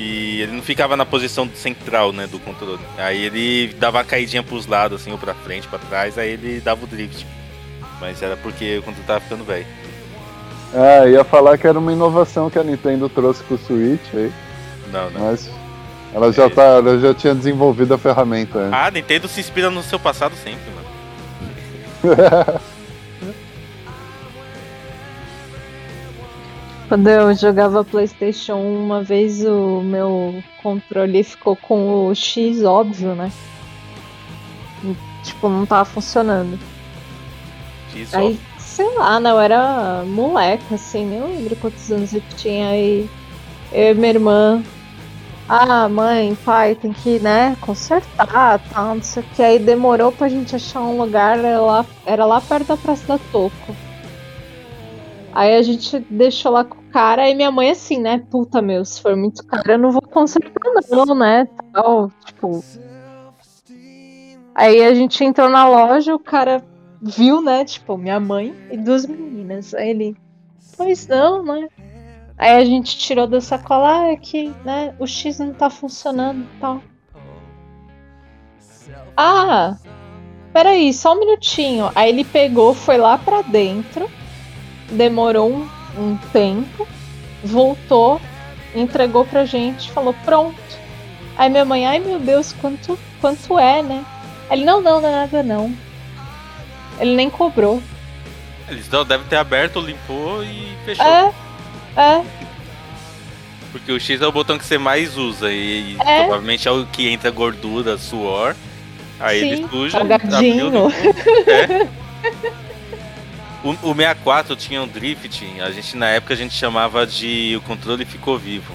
E ele não ficava na posição central, né, do controle. Aí ele dava uma caidinha pros lados, assim, ou pra frente, pra trás, aí ele dava o drift. Mas era porque o controle tava ficando velho. Ah, ia falar que era uma inovação que a Nintendo trouxe com o Switch aí, Não, não. mas ela já, tá, ela já tinha desenvolvido a ferramenta antes. Ah, a Nintendo se inspira no seu passado sempre, mano. Quando eu jogava PlayStation 1, uma vez o meu controle ficou com o X óbvio, né? E, Tipo, não tava funcionando. X Aí, sei lá, né? Eu era moleca, assim, nem lembro quantos anos eu tinha. Aí eu e minha irmã. Ah, mãe, pai, tem que, né, consertar, tal, não sei o que. Aí demorou pra gente achar um lugar, era lá, era lá perto da Praça da Toco. Aí a gente deixou lá com o cara, aí minha mãe assim, né, puta meu, se for muito caro eu não vou consertar não, né, tal, tipo... Aí a gente entrou na loja, o cara viu, né, tipo, minha mãe e duas meninas. Aí ele, pois não, né? Aí a gente tirou da sacola, ah, é que, né, o X não tá funcionando e tal. Ah, peraí, só um minutinho. Aí ele pegou, foi lá pra dentro, demorou um, um tempo, voltou, entregou pra gente, falou, pronto. Aí minha mãe, ai meu Deus, quanto, quanto é, né? Ele, não, não, não é nada não. Ele nem cobrou. Eles não devem ter aberto, limpou e fechou. É, é, Porque o X é o botão que você mais usa e, É. provavelmente é o que entra gordura, suor. Aí Sim, ele suja. abriu. É. O, o 64 tinha um drift, a gente na época a gente chamava de o controle ficou vivo.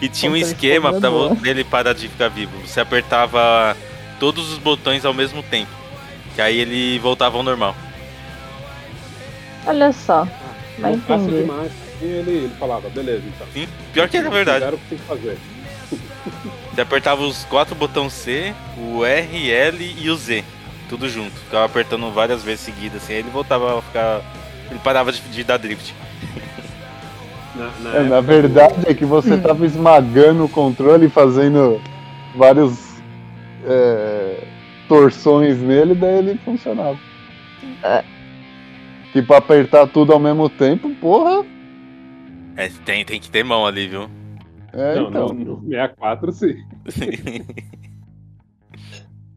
E tinha um esquema vo- dele parar de ficar vivo. Você apertava todos os botões ao mesmo tempo. Que aí ele voltava ao normal. olha só. Vai Não faço entender. demais. E ele, ele falava, beleza, então. Sim, pior que era verdade. Fizeram o que tem que fazer. Você apertava os quatro botões C, o R, L e o Z. Tudo junto. Ficava apertando várias vezes seguidas, assim, aí ele voltava a ficar. Ele parava de, de dar drift. Na, na É, na verdade é que você Hum. tava esmagando o controle e fazendo vários é, torções nele, daí ele funcionava. É. Que pra apertar tudo ao mesmo tempo, porra. É, tem, tem que ter mão ali, viu? É, Não, então. no 64 sim.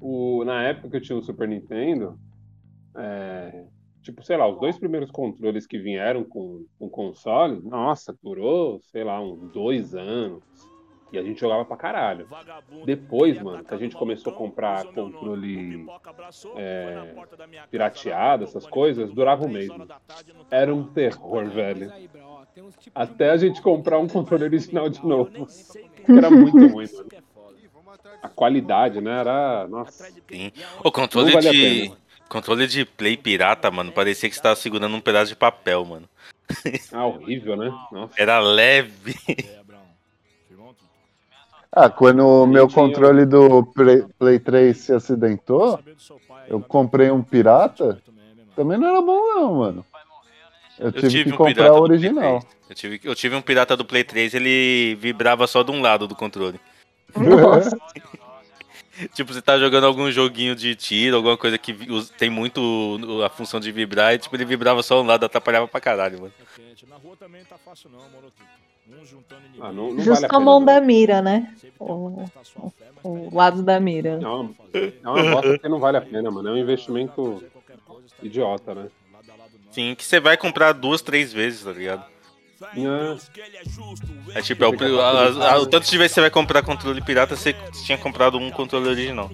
O, na época que eu tinha o Super Nintendo, é, tipo, sei lá, os dois primeiros controles que vieram com o console, nossa, durou, sei lá, uns dois anos. E a gente jogava pra caralho. Depois, mano, que a gente começou a comprar controle é, pirateado, essas coisas, durava um mês. Era um terror, velho. Até a gente comprar um controle original de novo. Era muito ruim, mano. A qualidade, né? Era. Nossa. Sim. O controle vale de. Controle de play pirata, mano, parecia que você tava segurando um pedaço de papel, mano. Ah, horrível, né? Nossa. Era leve. Ah, quando o meu controle do Play, Play 3 se acidentou, eu comprei um pirata, também não era bom não, mano. Eu Eu tive, tive que um comprar o original. 3. Eu tive, eu tive um pirata do Play 3, ele vibrava só de um lado do controle. Nossa. Tipo, você tá jogando algum joguinho de tiro, alguma coisa que tem muito a função de vibrar, e tipo, ele vibrava só um lado, atrapalhava pra caralho, mano. Na rua também tá fácil não, Morotudo. Um juntando inimigo. Ah, não, não Justo vale a mão não. da mira, né? O, o lado da mira. É uma, é uma bosta que não vale a pena, mano. É um investimento idiota, né? Sim, que você vai comprar duas, três vezes, tá ligado? É, É tipo, é o, a- a- o tanto de vezes que você vai comprar controle pirata, você tinha comprado um controle original.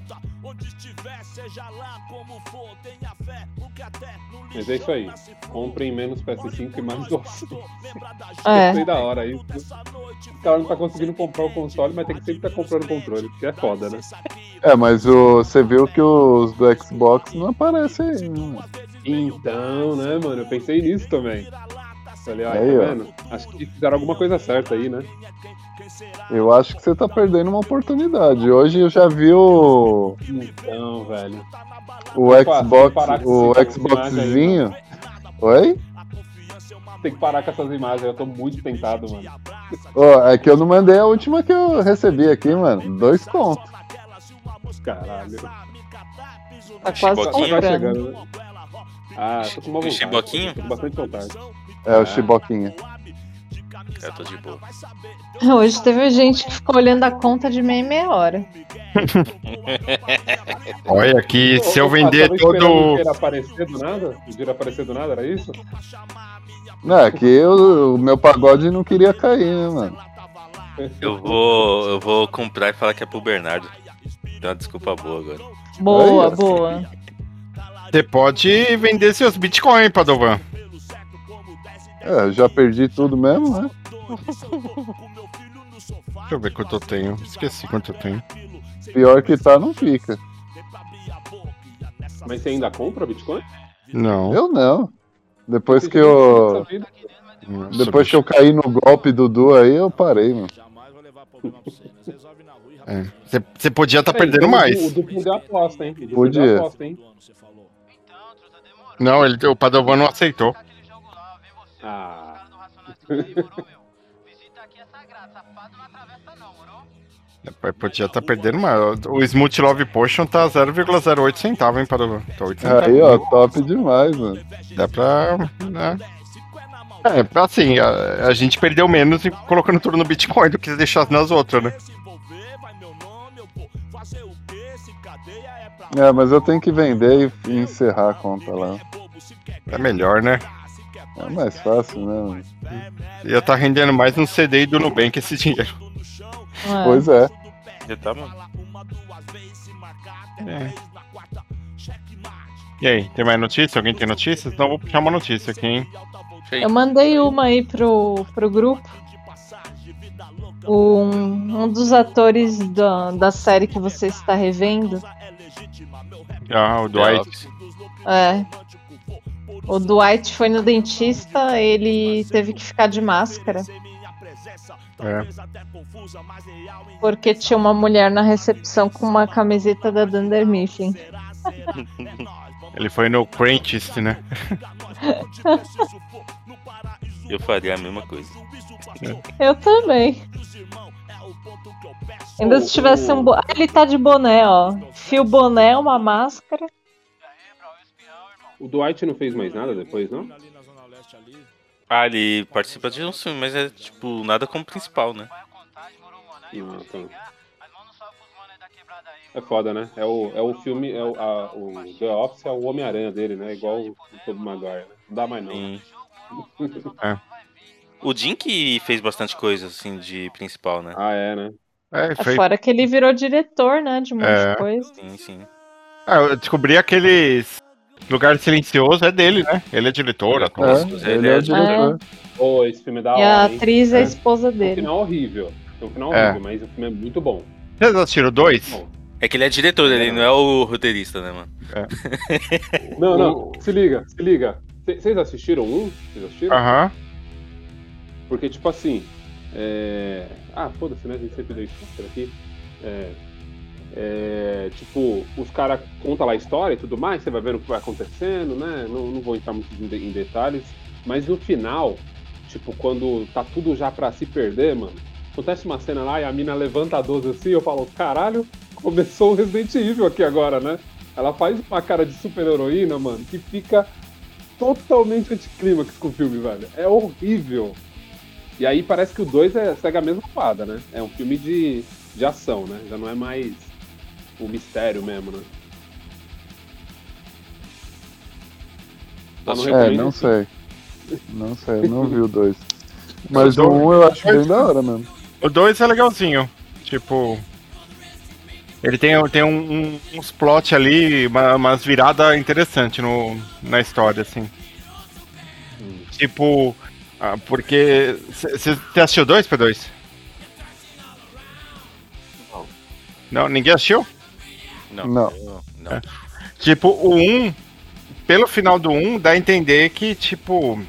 Mas é isso aí. Comprem menos PS5 e mais doações. É. Gostei da hora isso. O cara não tá conseguindo comprar o console, mas tem que sempre estar comprando o controle, porque é foda, né? É, mas o, você viu que os do Xbox não aparecem aí, né? Então, né, mano? Eu pensei nisso também. Falei, ó, Aí, tá ó. Acho que fizeram alguma coisa certa aí, né? Eu acho que você tá perdendo uma oportunidade. Hoje eu já vi o, Então, velho. o Xbox, o Xboxzinho. Oi? Tem que parar com essas imagens, eu tô muito tentado, mano. Ó, é que eu não mandei a última que eu recebi aqui, mano. Dois contos. Caralho. Tá quase? Tá chegando, né? Ah, tô com uma vontade. chiboquinho? Tô com bastante vontade. É o Chiboquinha. Eu tô de boa. Hoje teve gente que ficou olhando a conta de meia e meia hora. Olha que se eu vender todo. dinheiro aparecer do nada? Aparecer do nada, era isso? Não, é que eu- o meu pagode não queria cair, né, mano? Eu vou, eu vou comprar e falar que é pro Bernardo. Tem uma desculpa boa agora. Boa, boa. Você pode vender seus bitcoins, Padovan. É, já perdi tudo mesmo, né? Deixa eu ver quanto eu tenho. Esqueci quanto eu tenho. Pior que tá, não fica. Mas você ainda compra Bitcoin? Não. Eu não. Depois que eu. Depois que eu caí no golpe do Du aí, eu parei, mano. Jamais vai levar problema pra você? Você resolve na rua É. Podia estar É, perdendo então mais. O duplo deu aposta, hein? O duplo Podia. aposta, hein? falou. Não, ele, o Padovan não aceitou. Ah, Depois Podia estar perdendo mais. O Smooth Love Potion tá 0,08 centavo, hein, Padovan? Tá 8 centavos. Aí, ó, top demais, mano. Dá pra. Né? É, assim, a, a gente perdeu menos em- colocando tudo no Bitcoin do que deixar nas outras, né? É, mas eu tenho que vender e e encerrar a conta lá. É melhor, né? É mais fácil, né? Ia tá rendendo mais no CDI do Nubank esse dinheiro. É. Pois é. Já tá, mano. É. E aí, tem mais notícia? Alguém tem notícias? Então eu vou puxar uma notícia aqui, hein? Eu mandei uma aí pro, pro grupo. Um, um dos atores da, da série que você está revendo. Ah, o Dwight. É. O Dwight foi no dentista, ele teve que ficar de máscara. É. Porque tinha uma mulher na recepção com uma camiseta da Dunder Mifflin. Ele foi no Crentist, né? Eu faria a mesma coisa. Eu também. Ainda se tivesse um. Bo... Ah, ele tá de boné, ó. Fio boné, uma máscara. O Dwight não fez mais nada depois, não? Ah, ele participa de um filme, mas é tipo nada como principal, né? Não, então. É foda, né? É o, é o filme, é o, a- o The Office é o Homem-Aranha dele, né? Igual o Tobey Maguire, né? Não dá mais não. Sim. É. O Jim que fez bastante coisa, assim, de principal, né? Ah, é, né? É, É foi. fora que ele virou diretor, né? De um monte É. de coisa. Sim, sim. Ah, eu descobri aqueles. Lugar Silencioso é dele, né? Ele é diretor, ator. É, Ele ele é é o diretor. Pô, esse filme é da E a hora, hein? atriz é a É. esposa um dele. final horrível. Tem um final É. horrível, mas o filme é muito bom. Vocês assistiram dois? É que ele é diretor, ele não é o roteirista, né, mano? Não, não, se liga, se liga. Vocês assistiram um? Vocês assistiram? Aham. Porque, tipo assim. É... Ah, foda-se, né? A gente sempre deu spoiler aqui. É... é, Tipo, os caras contam lá a história e tudo mais, você vai vendo o que vai acontecendo, né? Não, não vou entrar muito em, em detalhes. Mas no final, tipo, quando tá tudo já pra se perder, mano, acontece uma cena lá e a mina levanta a 12 assim, eu falo, caralho, começou o Resident Evil aqui agora, né? Ela faz uma cara de super heroína, mano, que fica totalmente anticlímax com o filme, velho. É horrível. E aí parece que o 2 é, segue a mesma parada, né? É um filme de, de ação, né? Já não é mais o mistério mesmo, né? Tá no É, não sim. sei. Não sei, eu não vi o dois. Mas O o dois- um eu acho bem da hora mesmo. O dois é legalzinho. Tipo. Ele tem, tem um- um- uns plot ali, uma, umas viradas interessantes no, na história, assim. Hum. Tipo, ah, porque. Você assistiu dois, P2? Não. Não, ninguém assistiu? Não. Não. não. Tipo, o 1, pelo final do 1, dá a entender que, tipo.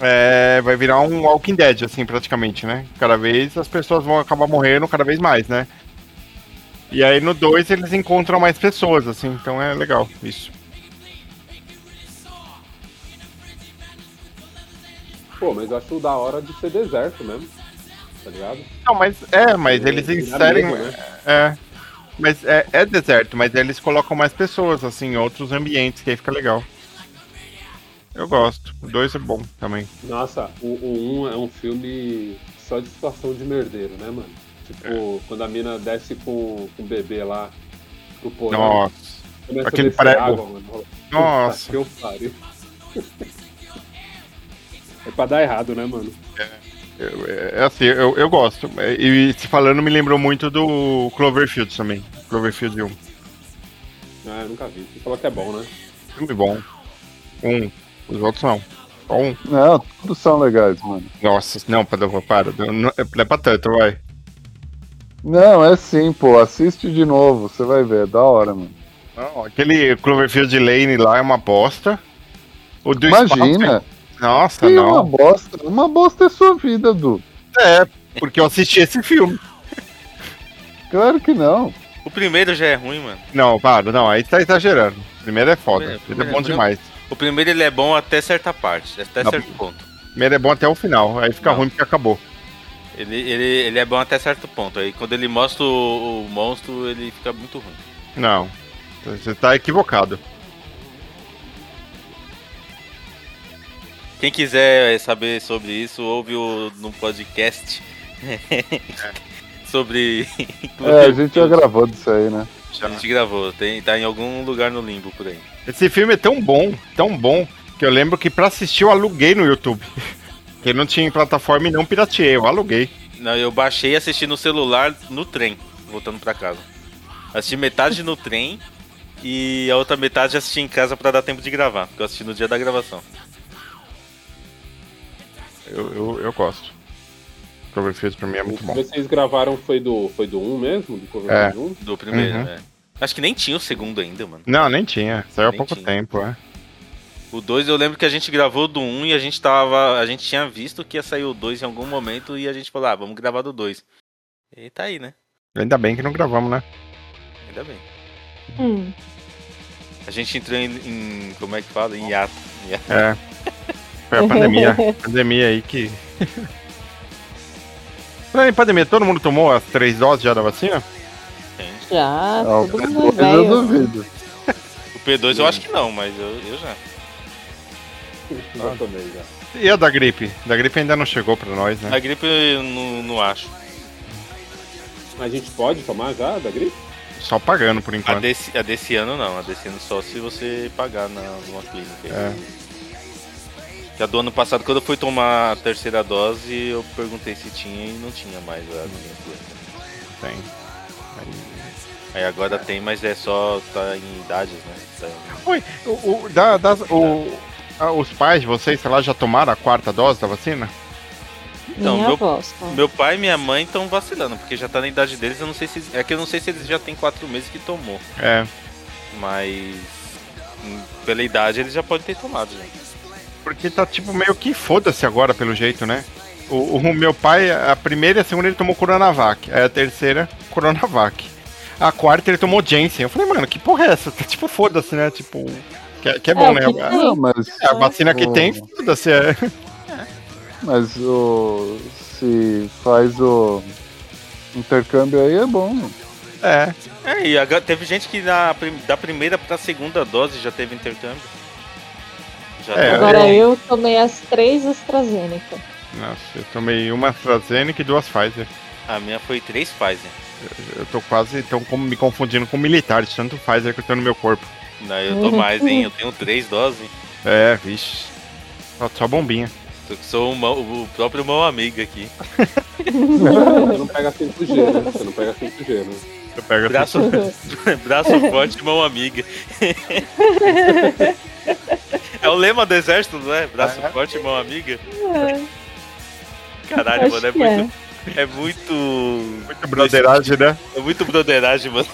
é, vai virar um Walking Dead, assim, praticamente, né? Cada vez as pessoas vão acabar morrendo cada vez mais, né? E aí no 2 eles encontram mais pessoas, assim, então é legal isso. Pô, mas eu acho da hora de ser deserto mesmo. Tá ligado? Não, mas é, mas eles inserem. né? É. Mas é, é deserto, mas eles colocam mais pessoas, assim, em outros ambientes, que aí fica legal. Eu gosto. O 2 é bom também. Nossa, o, o 1 é um filme só de situação de merdeiro, né, mano? Tipo, quando a mina desce com, com o bebê lá pro porão, Nossa. começa aquele prego. água, mano. Nossa. Puta que eu pariu. É pra dar errado, né, mano? Eu- É assim, eu, eu gosto. E se falando, me lembrou muito do Cloverfield também. Cloverfield 1. Ah, eu nunca vi. Você falou que é bom, né? Filme bom. Um. Os outros não. Só um. Não, todos são legais, mano. Nossa, não, para, para. Não, não é pra tanto, vai. Não, é sim, pô. Assiste de novo, você vai ver, é da hora, mano. Não, aquele Cloverfield Lane lá é uma bosta. O do Imagina, espaço- Nossa, uma não. bosta. Uma bosta é sua vida, Du. É, porque eu assisti esse filme. Claro que não. O primeiro já é ruim, mano. Não, para, não, aí tá exagerando. O primeiro é foda. Primeiro- Ele é bom primeiro- demais. O primeiro ele é bom até certa parte, até Não. certo ponto. O primeiro é bom até o final. Aí fica Não. ruim porque acabou. Ele, ele, ele é bom até certo ponto. Aí quando ele mostra o, o monstro, ele fica muito ruim. Não. Você tá equivocado. Quem quiser saber sobre isso, ouve o, no podcast sobre. É, a gente já gravou disso aí, né? A gente gravou, tem, tá em algum lugar no limbo por aí. Esse filme é tão bom, tão bom, que eu lembro que pra assistir eu aluguei no YouTube. Porque não tinha em plataforma e não pirateei, eu aluguei. Não, eu baixei e assisti no celular no trem, voltando pra casa. Assisti metade no trem e a outra metade assisti em casa pra dar tempo de gravar, porque eu assisti no dia da gravação. Eu, eu, eu gosto. Cloverfield pra mim é O muito que bom. vocês gravaram foi do, foi do 1 mesmo? Do Cloverfield 1? Do primeiro, Uhum. né? Acho que nem tinha o segundo ainda, mano. Não, nem tinha. Saiu há pouco tinha. tempo, é. O 2 eu lembro que a gente gravou do 1 um e a gente tava. A gente tinha visto que ia sair o 2 em algum momento e a gente falou, ah, vamos gravar do 2. E tá aí, né? Ainda bem que não gravamos, né? Ainda bem. Hum. A gente entrou em. em- como é que fala? Em hiato. Em hiato. É. Foi a pandemia. pandemia aí que. Em pandemia, todo mundo tomou as três doses já da vacina? Já, Ó, todo eu mundo velho. duvido. O P2 eu acho que não, mas eu, eu já. Já tomei, já. E a da gripe? Da gripe ainda não chegou pra nós, né? A gripe eu não, não acho. A gente pode tomar já da gripe? Só pagando por A enquanto. desse, a desse ano não, a desse ano só se você pagar na, numa clínica. É. A do ano passado, quando eu fui tomar a terceira dose, eu perguntei se tinha e não tinha mais a minha clínica. Tem. Aí agora tem, mas é só tá em idades, né? Tá em- Oi, o, o- da- das- o- ah, os pais de vocês, sei lá, já tomaram a quarta dose da vacina? Então, Minha meu- avó, tá. Meu pai e minha mãe estão vacilando, porque já tá na idade deles, eu não sei se. É que eu não sei se eles já têm quatro meses que tomou. É. Mas hum, pela idade eles já podem ter tomado, já. Porque tá tipo meio que foda-se agora, pelo jeito, né? O, o meu pai, a primeira e a segunda ele tomou Coronavac. Aí a terceira, Coronavac. A quarta ele tomou Janssen. Eu falei, mano, que porra é essa? Tá tipo foda-se, né? Tipo. Que, é- que é bom, o né? que A, tem. Não, mas, a vacina que o- tem, foda-se. É. mas o. Se faz o intercâmbio aí é bom. mano. é. É, e teve gente que na, da primeira pra segunda dose já teve intercâmbio. Já É, Agora eu tomei as três AstraZeneca. Nossa, eu tomei uma AstraZeneca e duas Pfizer. A minha foi três Pfizer. Eu tô quase tão como me confundindo com militar, de tanto Pfizer que eu tenho no meu corpo. Não, eu tô mais, hein? Eu tenho três doses. É, vixe. Só, só bombinha. Eu sou o, mão- o próprio mão amigo aqui. Você não pega 5G, né? Você não pega 5G, né? Você pega Braço, braço forte, mão amiga. É o lema do exército, não é? Braço forte, mão amiga. Caralho, Acho mano, é que muito. É muito. muita broderagem, né? É muito broderagem, mano.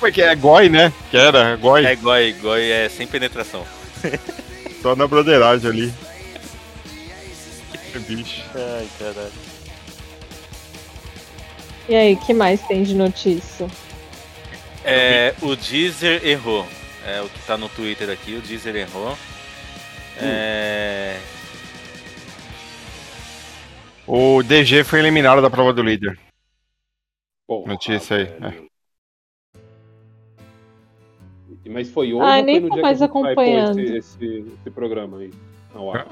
Porque é goi, né? Que era, goi. É goi, goi é sem penetração. Só na broderagem ali. Que bicho. Ai, caralho. E aí, que mais tem de notícia? É, o Deezer errou. É o que tá no Twitter aqui, o Deezer errou. É. O DG foi eliminado da prova do líder. Porra, Notícia aí, velho. Mas foi hoje Ah, ou nem foi no tô dia mais que acompanhando. esse, esse, esse programa aí ao ar?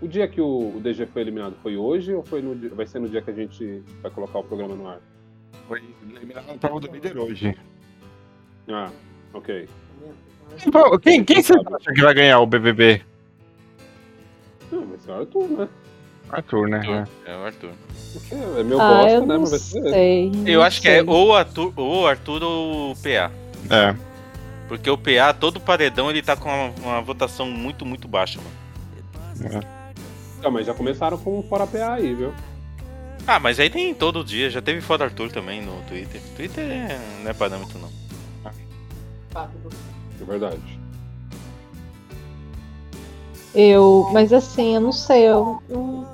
O dia que o, o DG foi eliminado foi hoje ou foi no dia- vai ser no dia que a gente vai colocar o programa no ar? Foi eliminado da prova do líder hoje. Ah, ok. Pô, Quem, quem você acha que vai ganhar o BBB? Não, vai ser o Arthur, né? Arthur, né? É o Arthur. É, é meu ah, bosta, eu né? não Mas vai ser ele. sei. Eu acho que é ou o Arthur, ou o Arthur ou o PA. É. Porque o PA, todo paredão, ele tá com uma, uma votação muito, muito baixa, mano. Não, mas já começaram com um fora PA aí, viu? Ah, mas aí tem todo dia, já teve fora Arthur também no Twitter. Twitter é, não é parâmetro, não. É verdade. Eu, mas assim, eu não sei, eu, eu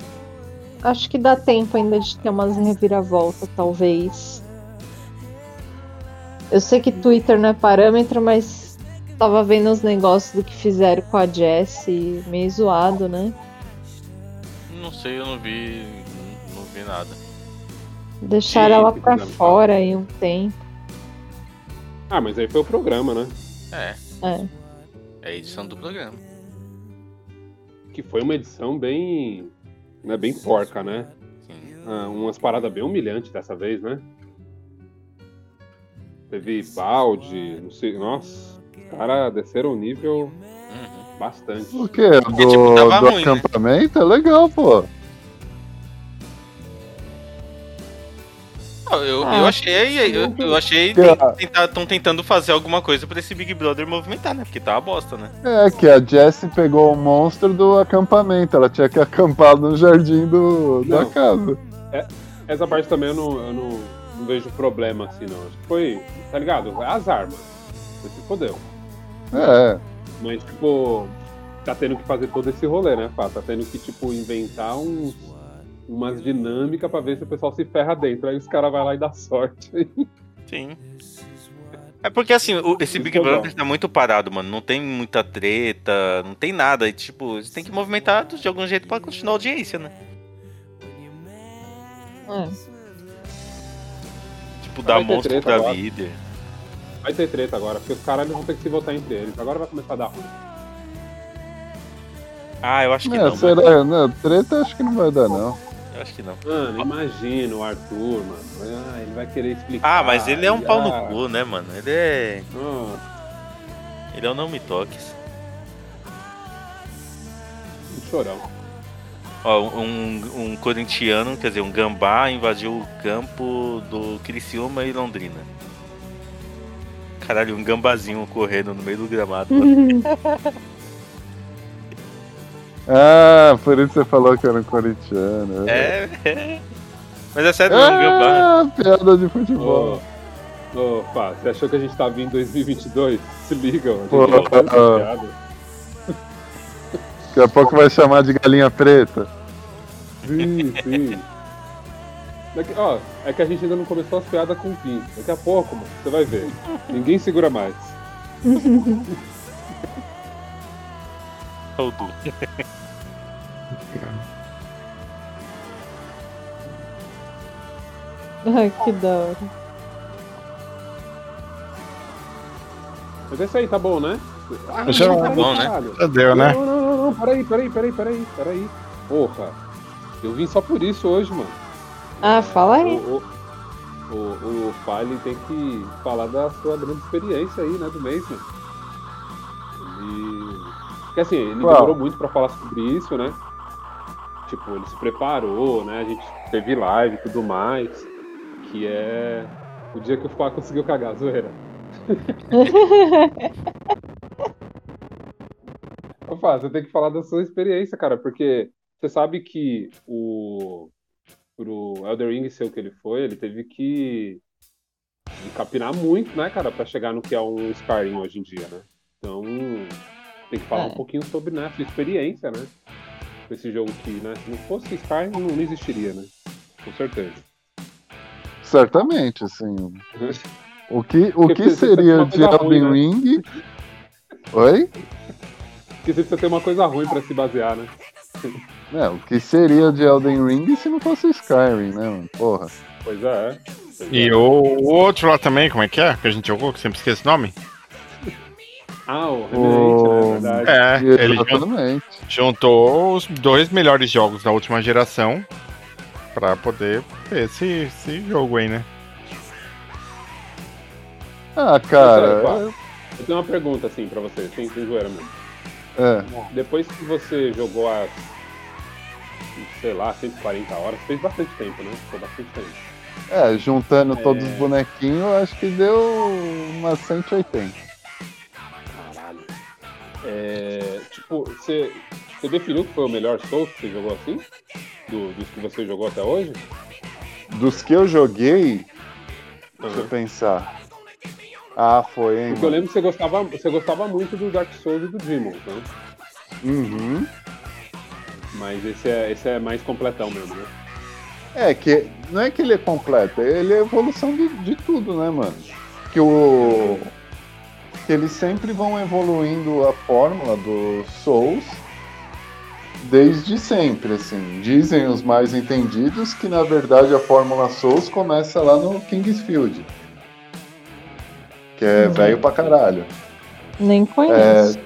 acho que dá tempo ainda de ter umas reviravoltas, talvez. Eu sei que Twitter não é parâmetro, mas tava vendo os negócios do que fizeram com a Jessie, meio zoado, né? Não sei, eu não vi. Não vi nada. Deixaram ela pra fora aí um tempo. Ah, mas aí foi o programa, né? É, É. é a edição do programa. Que foi uma edição bem. Né, bem porca, né? Sim. Ah, umas paradas bem humilhantes dessa vez, né? Teve balde, não sei. Nossa, os caras desceram o nível Uhum. bastante. O quê? Do, tipo, do ruim, né? acampamento? É legal, pô. Eu, Ah, eu achei, eu, eu achei que Que- estão tentando fazer alguma coisa pra esse Big Brother movimentar, né? Porque tá uma bosta, né? É que a Jessie pegou o monstro do acampamento. Ela tinha que acampar no jardim do, da casa. Essa parte também eu não, eu não, não vejo problema assim, não. Acho que foi, tá ligado? As armas. Você se fodeu. É. Mas, tipo, tá tendo que fazer todo esse rolê, né, Fá? Tá tendo que, tipo, inventar uns, umas dinâmicas pra ver se o pessoal se ferra dentro. Aí os caras vão lá e dá sorte. Sim. É porque assim, o- esse Isso Big Brother tá muito parado, mano. Não tem muita treta, não tem nada. E, tipo, eles têm que movimentar de algum jeito pra continuar a audiência, né? É. Tipo, dar monstro pra agora. líder. Vai ter treta agora, porque os caras vão ter que se votar entre eles. Agora vai começar a dar ruim. Ah, eu acho que É, não. será? Não, treta acho que não vai dar, não. Eu acho que não. Mano, imagina o Arthur, mano. Ah, ele vai querer explicar. Ah, mas ele é um e, pau no ah, cu, né, mano? Ele é. Nossa, Ele é um não me toques. um chorão. Ó, um, um corintiano, quer dizer, um gambá invadiu o campo do Criciúma e Londrina. Caralho, um gambazinho correndo no meio do gramado. Ah, por isso você falou que era um corintiano. É, é. Mas é sério, um gambá. Ah, piada de futebol. Ô, ô, Fá, você achou que a gente tava em 2022? Se liga, mano. Pô, tá ah. piada. Daqui a pouco vai chamar de galinha preta. Sim, sim. Daqui, ó, é que a gente ainda não começou as piadas com o Pim. Daqui a pouco, mano, você vai ver. Ninguém segura mais. Du. Ai, que da hora. Mas é isso aí, tá bom, né? Ah, Já não, tá peraí, bom, né? caralho. Já deu, né? Não, não, não, não, peraí, peraí, peraí, peraí, peraí. Porra, eu vim só por isso hoje, mano. Ah, fala aí. O, o, o, o Fale tem que falar da sua grande experiência aí, né, do mês, mano. Ele... Porque assim, ele demorou muito pra falar sobre isso, né? Tipo, ele se preparou, né? A gente teve live e tudo mais. que é o dia que o Fá conseguiu cagar, zoeira. Fá, você tem que falar da sua experiência, cara, porque você sabe que o pro Elder Ring ser o que ele foi, ele teve que capinar muito, né, cara, pra chegar no que é um Skyrim hoje em dia, né? Então, tem que falar É. um pouquinho sobre né, a sua experiência, né? Com esse jogo que, né, se não fosse Skyrim, não, existiria, né? Com certeza. Certamente, assim. O que, o Porque que seria de Elden né? Ring? Oi? Porque você precisa ter uma coisa ruim pra se basear, né? É, o que seria de Elden Ring se não fosse Skyrim, né, mano? Porra. Pois é. Pois E é. o, o outro lá também, como é que é? Que a gente jogou, que sempre esqueço o nome? Ah, o Revenant, né? O- Verdade. É, ele jun- Exatamente. juntou os dois melhores jogos da última geração pra poder ter esse, esse jogo aí, né? Ah, cara. Fá, Eu tenho uma pergunta, assim, pra você, sem, sem zoeira mesmo. É, Depois que você jogou as, sei lá, 140 horas, fez bastante tempo, né? Foi bastante tempo. é, juntando todos É. os bonequinhos, acho que deu umas 180. É, tipo, você, você definiu que foi o melhor Souls que você jogou assim? Do, dos que você jogou até hoje? Dos que eu joguei, deixa eu pensar. Ah, foi, hein? Porque eu lembro que você gostava, você gostava muito do Dark Souls e do Demons, né? Uhum. Mas esse é, esse é mais completão mesmo, né? É, que não é que ele é completo, ele é evolução de, de tudo, né, mano? Que o. Que eles sempre vão evoluindo a fórmula do Souls desde sempre, assim. Dizem os mais entendidos que na verdade a fórmula Souls começa lá no Kingsfield. Que é Uhum. velho pra caralho. Nem conheço.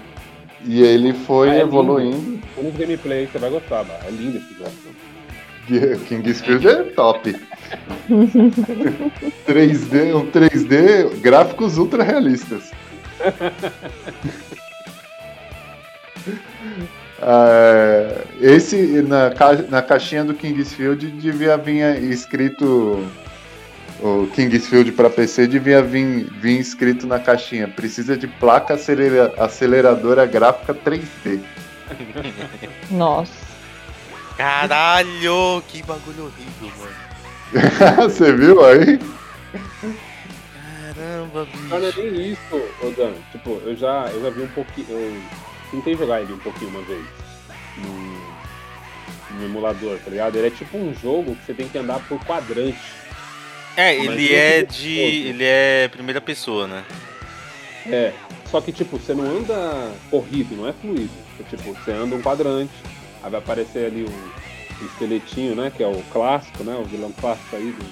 E ele foi Ah, é evoluindo. Nos gameplay você vai gostar, bah. é lindo esse jogo. Kingsfield é top. 3D, um 3D, gráficos ultra realistas. Ah, esse na, ca- na caixinha do Kingsfield devia vir escrito o Kingsfield para PC devia vir, vir escrito na caixinha precisa de placa acelera- aceleradora gráfica 3D. Nossa. Caralho, que bagulho horrível, mano. Você viu aí? Caramba, Não, não é bicho. nem isso, ô Dan. Tipo, eu já, eu já vi um pouquinho. Eu tentei jogar ele um pouquinho uma vez. No, no emulador, tá ligado? Ele é tipo um jogo que você tem que andar por quadrante. É, Mas ele é é de. Ele é primeira pessoa, né? É. Só que, tipo, você não anda corrido, não é fluido. É, tipo, você anda um quadrante, aí vai aparecer ali o, o esqueletinho, né? Que é o clássico, né? O vilão clássico aí do,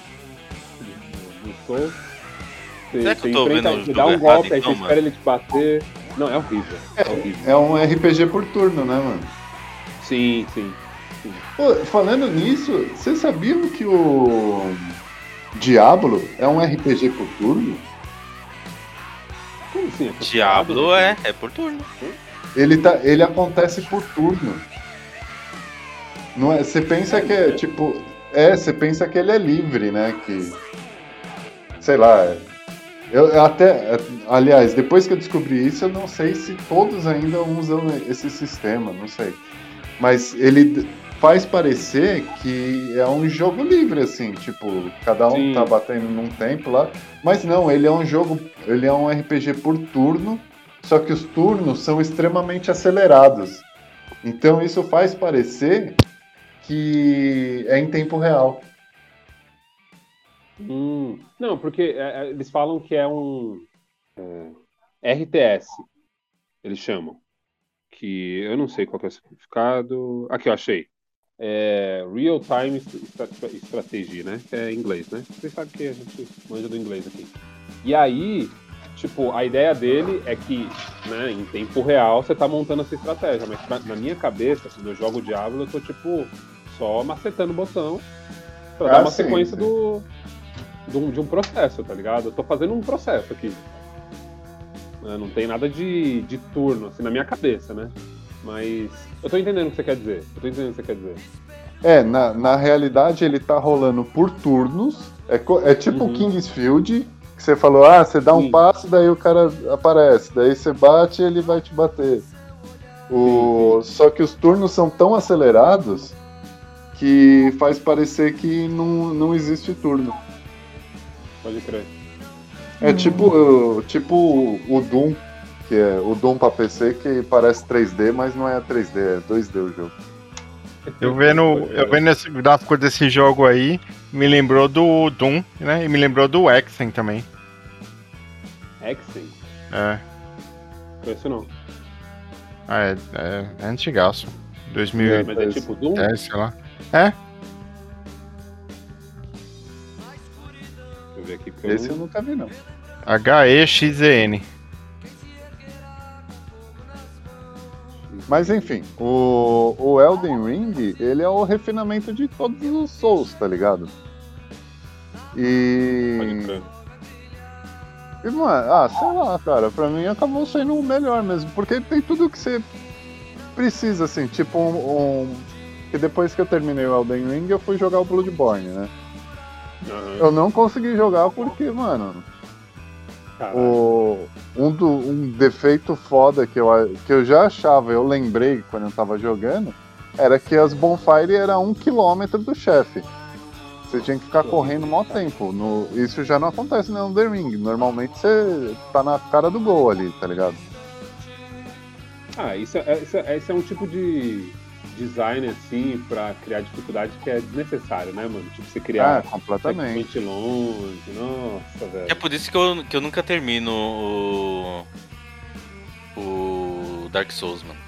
do, do Souls. Você, Será que eu você tô enfrenta, vendo você dá um golpe, aí então, você espera ele te bater. Não, é horrível. É horrível. É um RPG por turno, né, mano? Sim, sim. Pô, falando nisso, vocês sabiam que o Diablo é um RPG por turno? Como assim? É Diablo é, é por turno. Ele, tá, ele acontece por turno. Não é, você pensa que é tipo. É, você pensa que ele é livre, né? Que. Sei lá. Eu até. Aliás, depois que eu descobri isso, eu não sei se todos ainda usam esse sistema, não sei. Mas ele faz parecer que é um jogo livre, assim, tipo, cada um Sim. tá batendo num tempo lá. Mas não, ele é um jogo. Ele é um RPG por turno, só que os turnos são extremamente acelerados. Então isso faz parecer que é em tempo real. Hum, não, porque é, é, eles falam que é um é, RTS, eles chamam. Que eu não sei qual é o significado. Aqui, eu achei. É Real Time Stra- Strategy, né? Que é em inglês, né? Vocês sabem que a gente manja do inglês aqui. E aí, tipo, a ideia dele é que, né, em tempo real você tá montando essa estratégia. Mas pra- na minha cabeça, quando eu jogo Diablo, eu tô, tipo, só macetando o botão pra Ah, dar uma sim, sequência sim. do, de um, de um processo, tá ligado? Eu tô fazendo um processo aqui. Né, Não tem nada de, de turno, assim, na minha cabeça, né? Mas eu tô entendendo o que você quer dizer. Eu tô entendendo o que você quer dizer. É, na, na realidade ele tá rolando por turnos. É, é tipo Uhum. Kingsfield, que você falou, ah, você dá um Sim. passo, daí o cara aparece. Daí você bate e ele vai te bater. O... Só que os turnos são tão acelerados que faz parecer que não, não existe turno. Pode crer. É tipo, tipo o Doom, que é o Doom pra PC, que parece 3D, mas não é 3D, é 2D o jogo. Eu vendo, eu vendo esse gráfico desse jogo aí, me lembrou do Doom, né? E me lembrou do Exen também. Exen? É, Conheço não. ah, é, é, é antigaço. 2010, Mas é tipo Doom? sei lá. É, ver aqui. porque eu Esse eu não- nunca vi, não. H-E-X-E-N. Mas enfim, o, o Elden Ring, ele é o refinamento de todos os Souls, tá ligado? E. e é, ah, sei lá, cara, pra mim acabou sendo o melhor mesmo, porque tem tudo que você precisa, assim, tipo um. um que depois que eu terminei o Elden Ring, eu fui jogar o Bloodborne, né? Aham. Eu não consegui jogar porque, mano, Caralho. O, um, do, um defeito foda que eu, que eu já achava, eu lembrei quando eu tava jogando, era que as bonfire era um quilômetro do chefe. Você tinha que ficar correndo mó tempo. No, isso já não acontece no Elden Ring. Normalmente você tá na cara do gol ali, tá ligado? Ah, isso é, isso, é, esse é um tipo de design, assim, pra criar dificuldade que é desnecessário, né, mano? Tipo, você Ah, criar completamente. checkpoint longe. Nossa, velho. É por isso que eu, que eu nunca termino o. O Dark Souls, mano.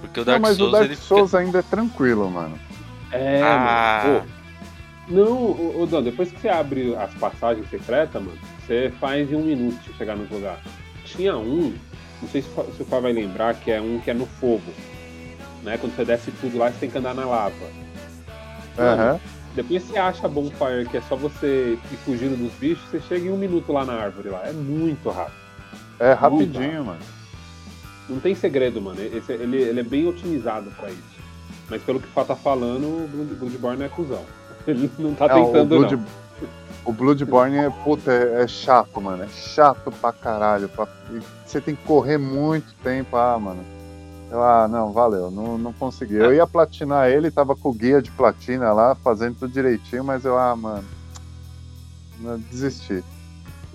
Porque o Não, Dark mas Souls o Dark ele fica- Souls ainda é tranquilo, mano. É, Ah. mano. Pô, não, ô, Dan, depois que você abre as passagens secretas, mano, você faz em um minuto pra chegar no lugar. Tinha um, não sei se, se o Fá vai lembrar, que é um que é no fogo. Né? Quando você desce tudo lá, você tem que andar na lava. Aham. Depois você acha bonfire, que é só você ir fugindo dos bichos, você chega em um minuto lá na árvore lá. É muito rápido. É rapidinho, mano. Não tem segredo, mano. Esse- ele, ele é bem otimizado pra isso. Mas pelo que o Fá tá falando, o Blood- Bloodborne é cuzão. Ele não tá Não, tentando, o, Blood, não. o Bloodborne é, puta, é, é chato, mano. É chato pra caralho. pra- você tem que correr muito tempo. Ah, mano. Eu, ah, não, valeu. Não, não consegui. Eu ia platinar ele, tava com o guia de platina lá, fazendo tudo direitinho, mas eu, ah, mano. não, Desisti.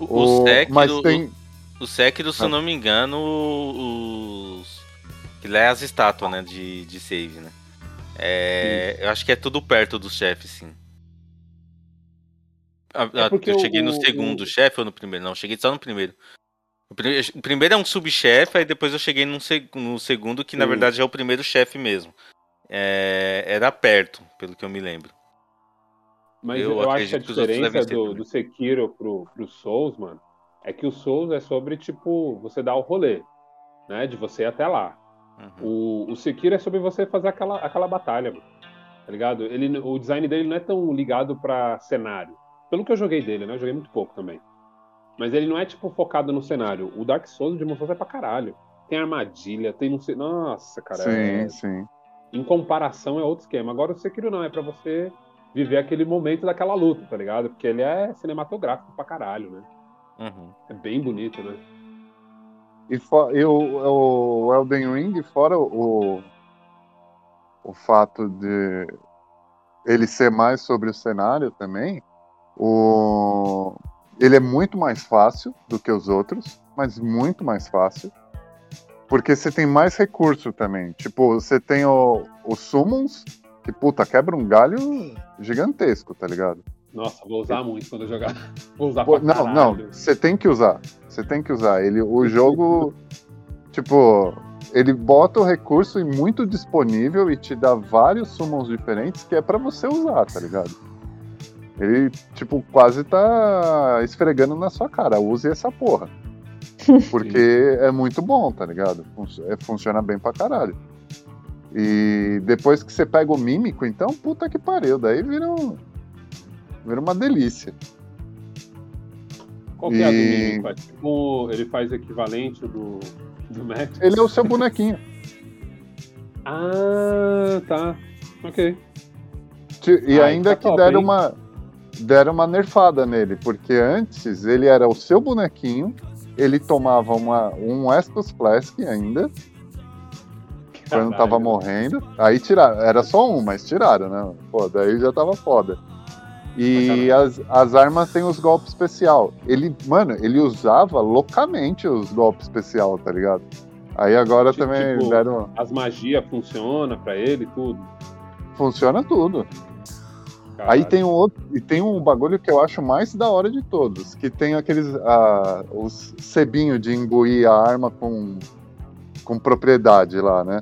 O, o Sekiro, mas tem. o, o Sekiro, se eu não me engano, os. Que lá é as estátuas, né? De, de save, né? É, eu acho que é tudo perto do chefe, sim. Ah, É ah, eu cheguei o- no segundo o- chefe ou no primeiro? Não, cheguei só no primeiro. O pri- o primeiro é um subchefe, aí depois eu cheguei num seg- no segundo, que na Sim. verdade é o primeiro chefe mesmo. É, era perto, pelo que eu me lembro. Mas Eu eu, acho que a que diferença do, do Sekiro pro, pro Souls, mano, é que o Souls é sobre, tipo, você dar o rolê, né? De você ir até lá. Uhum. O, o Sekiro é sobre você fazer aquela, aquela batalha, mano. Tá ligado? Ele, o design dele não é tão ligado pra cenário. Pelo que eu joguei dele, né? Eu joguei muito pouco também. Mas ele não é, tipo, focado no cenário. O Dark Souls de Demon Souls é pra caralho. Tem armadilha, tem não sei. Nossa, cara. é- Sim, sim. em comparação é outro esquema. Agora o Sekiro não, é pra você viver aquele momento daquela luta, tá ligado? Porque ele é cinematográfico pra caralho, né? Uhum. É bem bonito, né? E, fo- e o, o Elden Ring, fora o, o fato de ele ser mais sobre o cenário também, o, ele é muito mais fácil do que os outros, mas muito mais fácil. Porque você tem mais recurso também. Tipo, você tem o, os summons, que puta, quebra um galho gigantesco, tá ligado? Nossa, vou usar muito quando eu jogar. Vou usar Pô, pra Não, caralho. não, você tem que usar. Você tem que usar. Ele, o jogo, tipo, ele bota o recurso e muito disponível e te dá vários summons diferentes que é pra você usar, tá ligado? Ele, tipo, quase tá esfregando na sua cara. Use essa porra. Porque é muito bom, tá ligado? É, funciona bem pra caralho. E depois que você pega o mímico, então, puta que pariu. Daí vira, um, vira uma delícia. Qual que é a do Mímico? É tipo, ele faz equivalente do, do Max? Ele é o seu bonequinho. Ah, tá. Ok. E Ah, ainda tá que top, deram hein? uma, deram uma nerfada nele, porque antes ele era o seu bonequinho, ele tomava uma, um Estus Flask ainda, quando tava morrendo. Aí tiraram, era só um, mas tiraram, né? Pô, daí já tava foda. E as, as armas têm os golpes especial. Ele, mano, ele usava loucamente os golpes especial, tá ligado? Aí agora Tipo, também deram. As magias funcionam pra ele, tudo. Funciona tudo. Caralho. Aí tem um outro, e tem um bagulho que eu acho mais da hora de todos, que tem aqueles ah, os cebinhos de imbuir a arma com, com propriedade lá, né?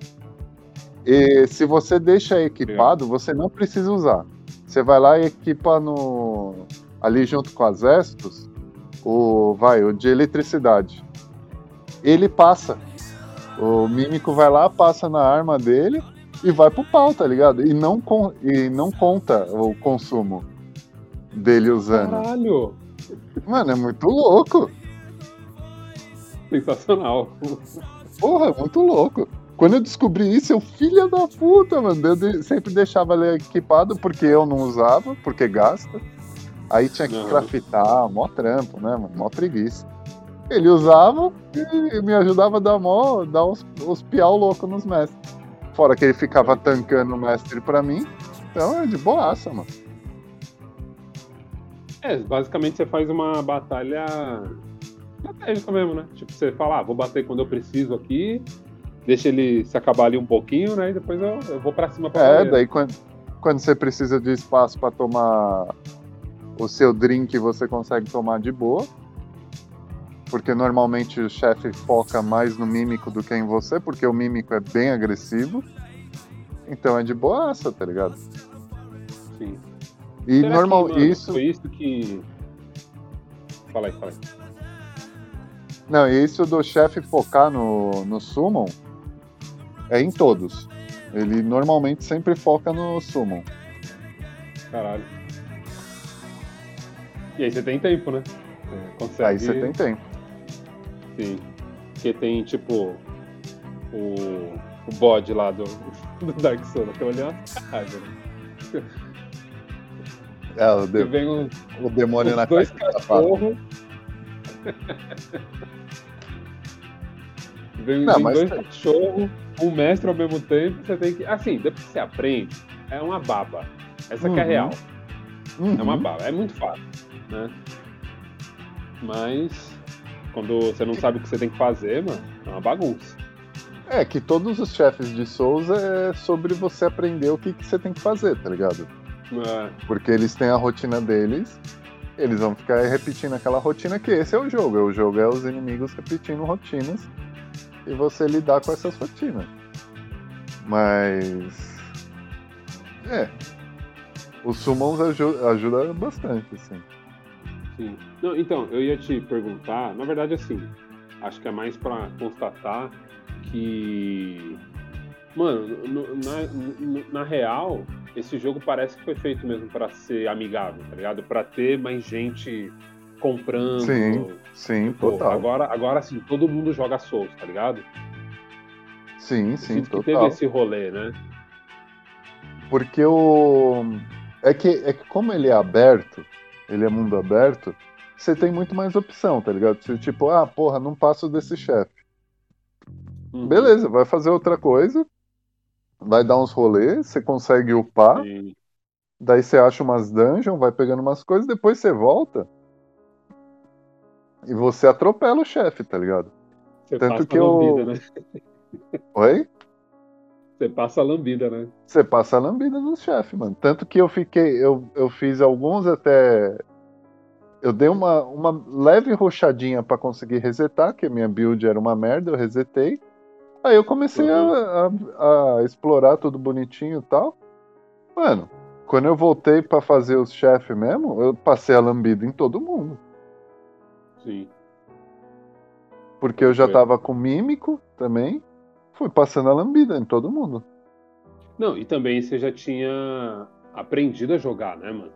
E se você deixa equipado, você não precisa usar. Você vai lá e equipa no ali junto com as Estus, o vai, o de eletricidade. Ele passa. O mímico vai lá, passa na arma dele e vai pro pau, tá ligado? E não, con- e não conta o consumo dele usando. Caralho! Mano, é muito louco. Sensacional. Porra, é muito louco. Quando eu descobri isso, eu, filha da puta, mano. Eu de- sempre deixava ele equipado porque eu não usava, porque gasta. Aí tinha que Aham. craftar, mó trampo, né, mano? Mó preguiça. Ele usava e me ajudava a dar, mó, dar uns, uns piau louco nos mestres. Fora que ele ficava tancando o mestre pra mim. Então é de boaça, mano. É, basicamente você faz uma batalha estratégica mesmo, né? Tipo, você fala, ah, vou bater quando eu preciso aqui, deixa ele se acabar ali um pouquinho, né? E depois eu, eu vou pra cima pra É, daí quando, quando você precisa de espaço pra tomar o seu drink, você consegue tomar de boa. Porque normalmente o chefe foca mais no mímico do que em você, porque o mímico é bem agressivo. Então é de boaça, tá ligado? Sim. E Será normal, que, mano, isso. Foi isso que. Fala aí, fala aí. Não, e isso do chefe focar no, no Summon é em todos. Ele normalmente sempre foca no Summon. Caralho. E aí você tem tempo, né? Você consegue. Aí você tem tempo. Sim. Porque tem, tipo, o, o bode lá do, do Dark Souls. Aquilo ali é uma sacanagem, né? É, o, de- vem um, o demônio na dois caixa cachorros. vem Não, mas dois cachorros, um mestre ao mesmo tempo. Você tem que. Assim, depois que você aprende, é uma baba. Essa que é Uhum. real. É uma Uhum. bala, é muito fácil, né? Mas quando você não sabe o que você tem que fazer, mano, é uma bagunça. É que todos os chefes de Souls é sobre você aprender o que, que você tem que fazer, tá ligado? É, Porque eles têm a rotina deles, eles vão ficar repetindo aquela rotina, que esse é o jogo. O jogo é os inimigos repetindo rotinas e você lidar com essas rotinas. Mas. É. Os summons aju ajudam bastante, assim. Sim. Não, então, eu ia te perguntar, na verdade, assim, acho que é mais pra constatar que. Mano, no- na, na real, esse jogo parece que foi feito mesmo pra ser amigável, tá ligado? Pra ter mais gente comprando. Sim, Sim, Pô, total. agora, agora sim, todo mundo joga Souls, tá ligado? Sim, sim, sinto que teve total. esse rolê, né? Porque o. É que, é que como ele é aberto, ele é mundo aberto, você tem muito mais opção, tá ligado? Você, tipo, ah, porra, não passo desse chefe. Uhum. Beleza, vai fazer outra coisa, vai dar uns rolês, você consegue upar, Sim. daí você acha umas dungeons, vai pegando umas coisas, depois você volta e você atropela o chefe, tá ligado? Você Tanto que eu- lambida, né? Oi? Você passa a lambida, né? Você passa a lambida do chefe, mano. Tanto que eu fiquei. Eu, eu fiz alguns até. Eu dei uma, uma leve roxadinha pra conseguir resetar, que a minha build era uma merda, eu resetei. Aí eu comecei a, a- a explorar tudo bonitinho e tal. Mano, quando eu voltei pra fazer os chefes mesmo, eu passei a lambida em todo mundo. Sim. Porque eu já tava com mímico também. Fui passando a lambida em todo mundo. Não, e também você já tinha aprendido a jogar, né, mano?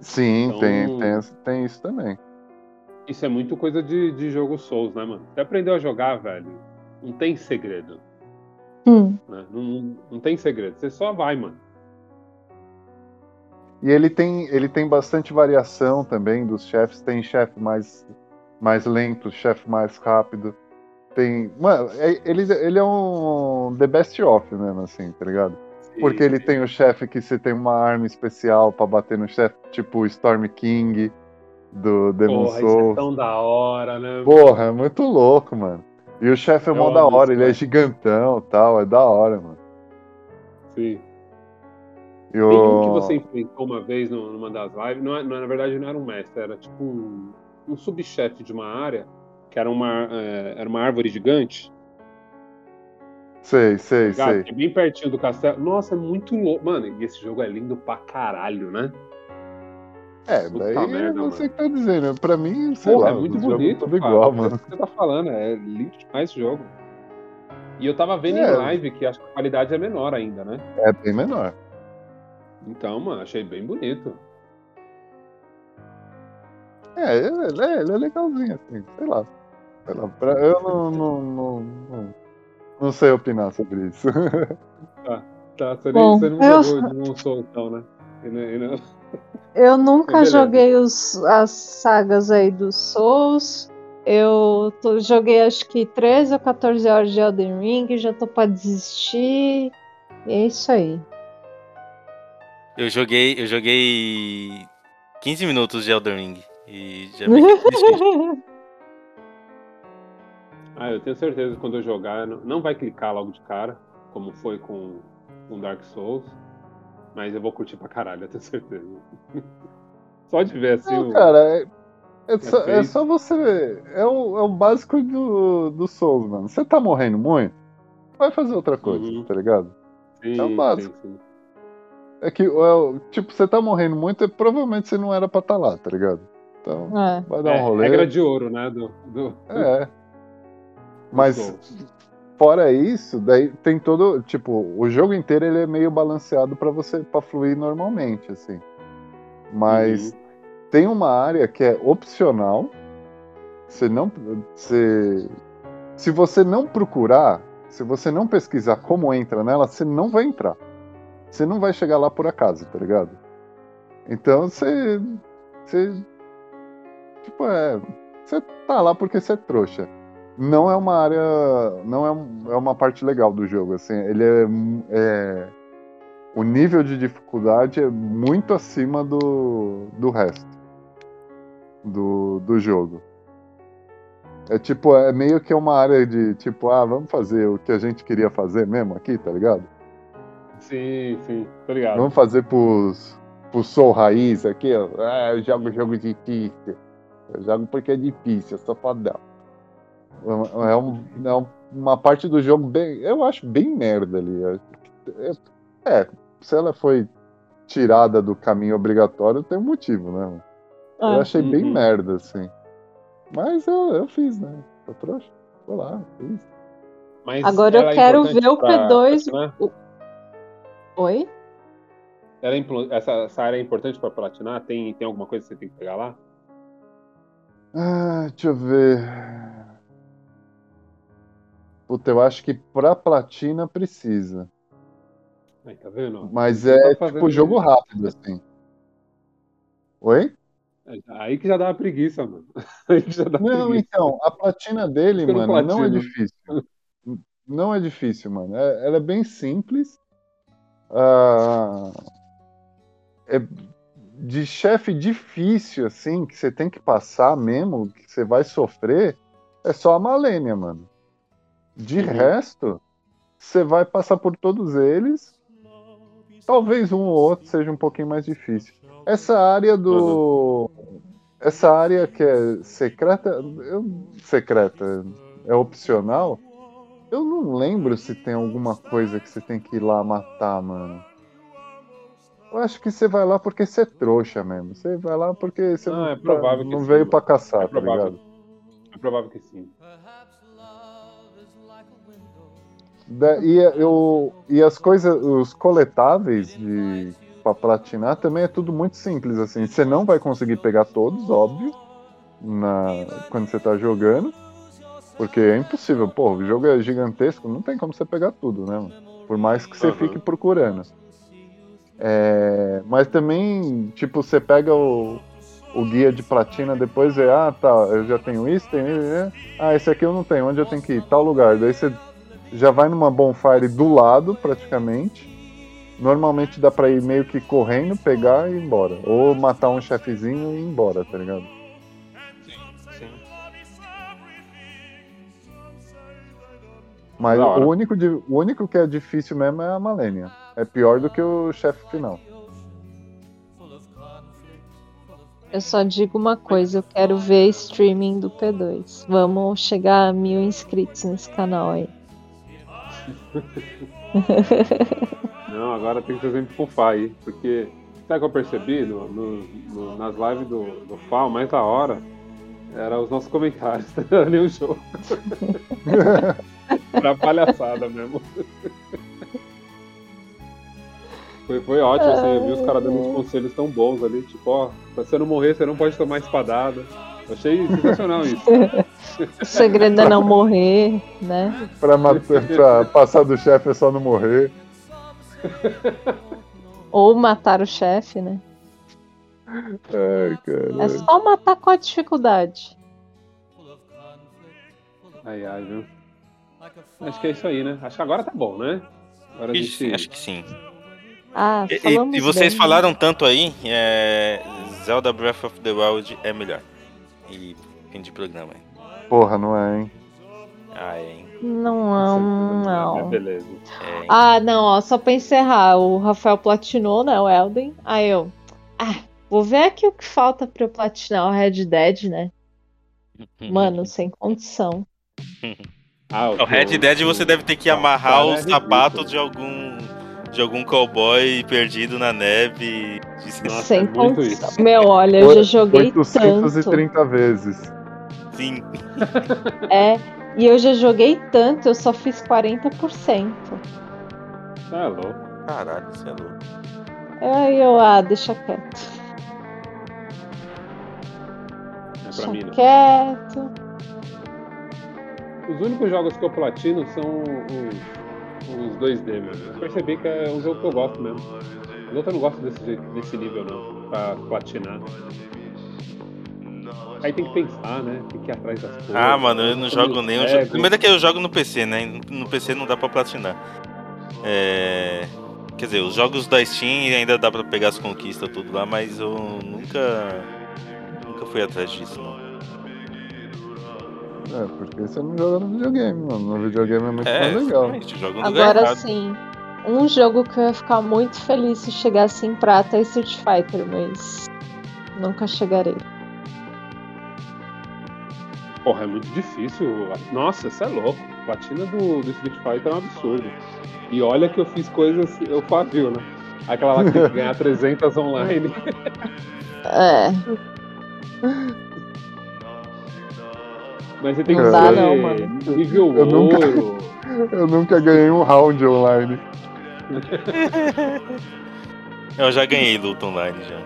Sim, Então- tem, tem, tem isso também. Isso é muito coisa de, de jogo Souls, né, mano? Você aprendeu a jogar, velho. Não tem segredo. Hum. Né? Não, não, não tem segredo. Você só vai, mano. E ele tem, ele tem bastante variação também dos chefes. Tem chefe mais, mais lento, chefe mais rápido. Tem. Mano, é- ele, ele é um The Best of mesmo, assim, tá ligado? Porque ele tem o chefe que você tem uma arma especial pra bater no chefe, tipo o Storm King do Demon Porra, isso é tão da hora, né? Porra, é muito louco, mano. E o chefe é mó da hora, ele é gigantão e tal, é da hora, mano. Sim. E Tem um que você enfrentou uma vez numa das lives, não, é- não, na verdade não era um mestre, era tipo um, um subchefe de uma área, que era uma, é, era uma árvore gigante, Sei, sei, ligado? sei. É bem pertinho do castelo. Nossa, é muito louco. Mano, e esse jogo é lindo pra caralho, né? É, Puta daí merda, você que tá dizendo. Pra mim, sei Porra, lá, é muito bonito. tudo igual, É mano. isso que você tá falando, é lindo demais esse jogo. E eu tava vendo É. em live que acho que a qualidade é menor ainda, né? É bem menor. Então, mano, achei bem bonito. É, ele é, ele é legalzinho, assim, sei lá. Eu não, não, não, não, não sei opinar sobre isso. Tá, você, Bom, você não eu- jogou de um Soul, então, né? E não- e não- Eu nunca Beleza. joguei os, as sagas aí dos Souls. Eu tô- joguei acho que 13 ou 14 horas de Elden Ring, já tô pra desistir. E é isso aí. Eu joguei, eu joguei 15 minutos de Elden Ring e já me desisti. Ah, eu tenho certeza que quando eu jogar, não, vai clicar logo de cara, como foi com, com Dark Souls. Mas eu vou curtir pra caralho, eu tenho certeza. Só de ver assim. Não, o- cara, é, é só, é só você. É o, é o básico do, do Souls, mano. Você tá morrendo muito, vai fazer outra coisa, Uhum. tá ligado? sim, é o básico. sim, sim. É que, é o- tipo, você tá morrendo muito e provavelmente você não era pra estar lá, tá ligado? Então, É. vai dar um É, rolê. regra de ouro, né? Do, do, É. Mas fora isso, daí tem todo, tipo, o jogo inteiro ele é meio balanceado pra você para fluir normalmente, assim. Mas Uhum. tem uma área que é opcional. Você não você, se você não procurar, se você não pesquisar como entra nela, você não vai entrar. Você não vai chegar lá por acaso, tá ligado? Então você você tipo é, você tá lá porque você é trouxa. Não é uma área, não é, é uma parte legal do jogo, assim, ele é, é o nível de dificuldade é muito acima do, do resto do, do jogo. É tipo, é meio que uma área de tipo, ah, vamos fazer o que a gente queria fazer mesmo aqui, tá ligado? Sim, sim, tô ligado. Vamos fazer pros, pro Soul Raiz aqui, ó. Ah, eu jogo jogo difícil. Eu jogo porque é difícil, eu sou fodão. É, um- é um- uma parte do jogo bem. Eu acho bem merda ali. É, é, se ela foi tirada do caminho obrigatório, tem um motivo, né? Eu É. achei bem Uhum. merda, assim. Mas eu, eu fiz, né? Tô trouxa. Foi lá, fiz. Mas Agora eu quero ver o pra- P2. pra platinar? Oi? Ela é implo- essa, essa área é importante pra platinar? Tem, tem alguma coisa que você tem que pegar lá? Ah, deixa eu ver. Puta, eu acho que pra platina precisa. Aí, tá vendo? Mas é tá tipo jogo isso. rápido, assim. Oi? Aí que já dá uma preguiça, mano. Não, preguiça. então, a platina dele, Por que eu não mano, não é difícil. Não é difícil, mano. É- ela é bem simples. Ah, é de chefe difícil, assim, que você tem que passar mesmo, que você vai sofrer, é só a Malênia, mano. De Uhum. resto, você vai passar por todos eles. Talvez um ou outro seja um pouquinho mais difícil. Essa área do. Essa área que é secreta. eu- secreta, é opcional. Eu não lembro se tem alguma coisa que você tem que ir lá matar, mano. Eu acho que você vai lá porque você é trouxa mesmo. Você vai lá porque você Ah, não, é provável que não veio pra caçar, É tá ligado? É provável que sim. Da- e, eu, e as coisas, os coletáveis de pra platinar também é tudo muito simples assim. Você não vai conseguir pegar todos, óbvio, na quando você tá jogando, porque é impossível. Pô, o jogo é gigantesco, não tem como você pegar tudo, né? mano? Por mais que você Aham. fique procurando. É, mas também, tipo, você pega o, o guia de platina, depois vê, ah, tá, eu já tenho isso, tenho isso, né? ah, esse aqui eu não tenho, onde eu tenho que ir? Tal lugar. Daí você já vai numa bonfire do lado, praticamente. Normalmente dá pra ir meio que correndo, pegar e ir embora. Ou matar um chefezinho e ir embora, tá ligado? Sim. Mas o único, o único que é difícil mesmo é a Malenia. É pior do que o chefe final. Eu só digo uma coisa, eu quero ver streaming do P2. Vamos chegar a mil inscritos nesse canal aí. Não, agora tem que fazer pro Fá aí, porque sabe o que eu percebi no, no- no- nas lives do, do Fá, o mais da hora era os nossos comentários, não era nem o jogo. pra palhaçada mesmo. Foi, foi ótimo, assim, eu vi os caras dando uns conselhos tão bons ali, tipo, ó, pra você não morrer, você não pode tomar espadada. Eu achei sensacional isso. O segredo é não morrer, né? Pra, matar, pra passar do chefe é só não morrer. Ou matar o chefe, né? Ai, cara. É só matar com a dificuldade. Ai, ai, viu? Acho que é isso aí, né? Acho que agora tá bom, né? Agora gente... acho que sim. Ah, E, e vocês bem. falaram tanto aí, é, Zelda Breath of the Wild é melhor. E fim de programa. hein? Porra, não é, hein? Ah, é, hein? Não, É, não. beleza. É? Ah, não, ó, só pra encerrar, o Rafael platinou, né, o Elden. Aí eu, ah, vou ver aqui o que falta pra eu platinar o Red Dead, né? Mano, sem condição. Ah, O Red Dead você deve ter que amarrar cara, é os ridículo. sapatos de algum de algum cowboy perdido na neve. Nossa, sem é muito condição. isso. Meu, olha, eu já joguei tanto. 830 vezes. Sim. É, e eu já joguei tanto, eu só fiz 40%. Ah, é louco. Caralho, você é louco. Aí eu, ah, deixa quieto. É pra Deixa mim, não. quieto. Os únicos jogos que eu platino são os, os 2D mesmo. Eu percebi que é um jogo que eu gosto mesmo. Os outros eu não gosto desse, jeito- desse nível não, pra platinar. Aí tem que pensar, né? Tem que ir atrás das coisas. Ah, mano, eu não jogo nenhum jogo. É, Primeiro que eu jogo no PC, né? No PC não dá pra platinar. É. Quer dizer, os jogos da Steam ainda dá pra pegar as conquistas tudo lá, mas eu nunca. Nunca fui atrás disso, não. É, porque você não joga no videogame, mano. No videogame é muito É, mais legal. Agora sim, um jogo que eu ia ficar muito feliz se chegasse em prata é Street Fighter, mas nunca chegarei. Porra, é muito difícil. Nossa, isso é louco. Platina do, do Street Fighter é um absurdo. E olha que eu fiz coisas, eu fazia, né? Aquela lá que tem que ganhar 300 online. É, Mas você tem que Não dá ser não, mano. nível Eu nunca- ouro. Eu nunca ganhei um round online. Eu já ganhei luta online já.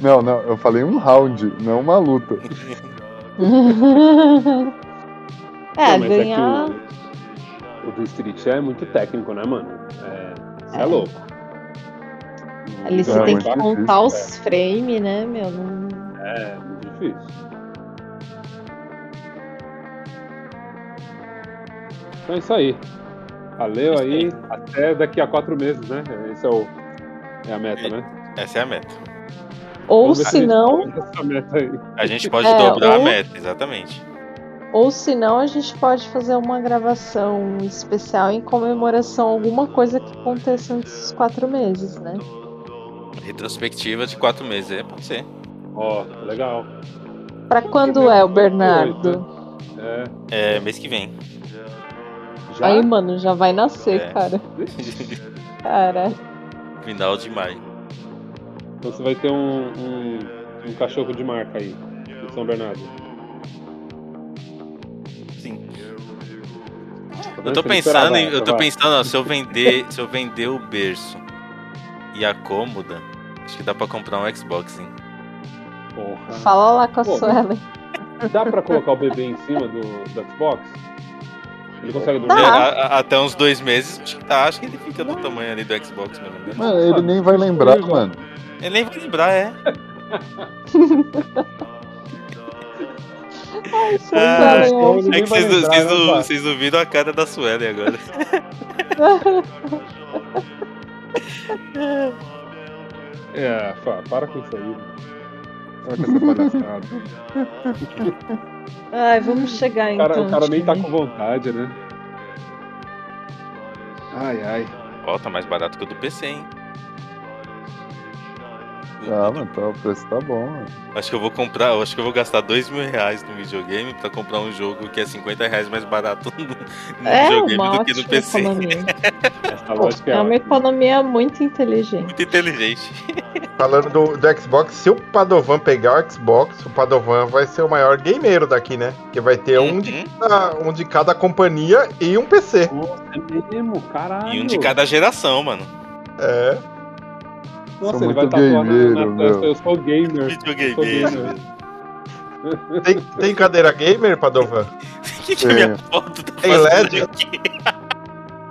Não, não, eu falei um round, não uma luta. é, Não, mas ganhar. É o, o do Street é muito técnico, né, mano? É, é, É. louco. Ali você É, tem muito que difícil, contar os frames, né, meu? Não... É, muito difícil. Então é isso aí. Valeu aí. Até daqui a quatro meses, né? Esse é, o, é a meta, E- né? Essa é a meta. Ou se a não, essa. A gente pode É, dobrar a ou- meta, exatamente. ou se não, a gente pode fazer uma gravação especial em comemoração a alguma coisa que aconteça antes dos quatro meses, né? Retrospectiva de quatro meses, é, pode ser. Ó, legal. Pra quando é o Bernardo? É, É, mês que vem. Já? Aí, mano, já vai nascer, É. cara. Cara. Final de maio. Então você vai ter um, um, um cachorro de marca aí, de São Bernardo. Sim. Eu tô pensando, em, eu tô pensando, ó, se eu vender, se eu vender o berço e a cômoda, acho que dá pra comprar um Xbox, hein? Porra. Fala lá com a Pô, Suelen. Dá pra colocar o bebê em cima do, do Xbox? Ele consegue É, dormir? Tá. a- a- até uns dois meses, acho que, tá, acho que ele fica do tamanho ali do Xbox, pelo menos. Mano, ele nem vai lembrar, mano. Ele nem vai lembrar, é. Ai, eu- É que vocês, lembrar, vocês né, vocês a cara da Suelen agora. É, para com isso aí. Ai, vamos chegar O então. cara, o cara nem tá com vontade, né? Ai, ai. Ó, tá mais barato que o do PC, hein? Ah, mano, tá, o preço tá bom, mano. Acho que eu vou comprar, eu acho que eu vou gastar dois mil reais no videogame pra comprar um jogo que é 50 reais mais barato no, no É videogame do que no PC. é, É uma economia muito inteligente. Muito inteligente. Falando do, do Xbox, se o Padovan pegar o Xbox, o Padovan vai ser o maior gameiro daqui, né? Porque vai ter um, de Uhum. cada, um de cada companhia e um PC. Nossa, é mesmo, caralho. E um de cada geração, mano. É. Nossa, Sou ele vai na, gameiro, na meu. testa, eu sou gamer. Eu sou Videogame. gamer. Tem, tem cadeira gamer, Padovan? Que que minha Tem. foto tá Tem LED? aqui?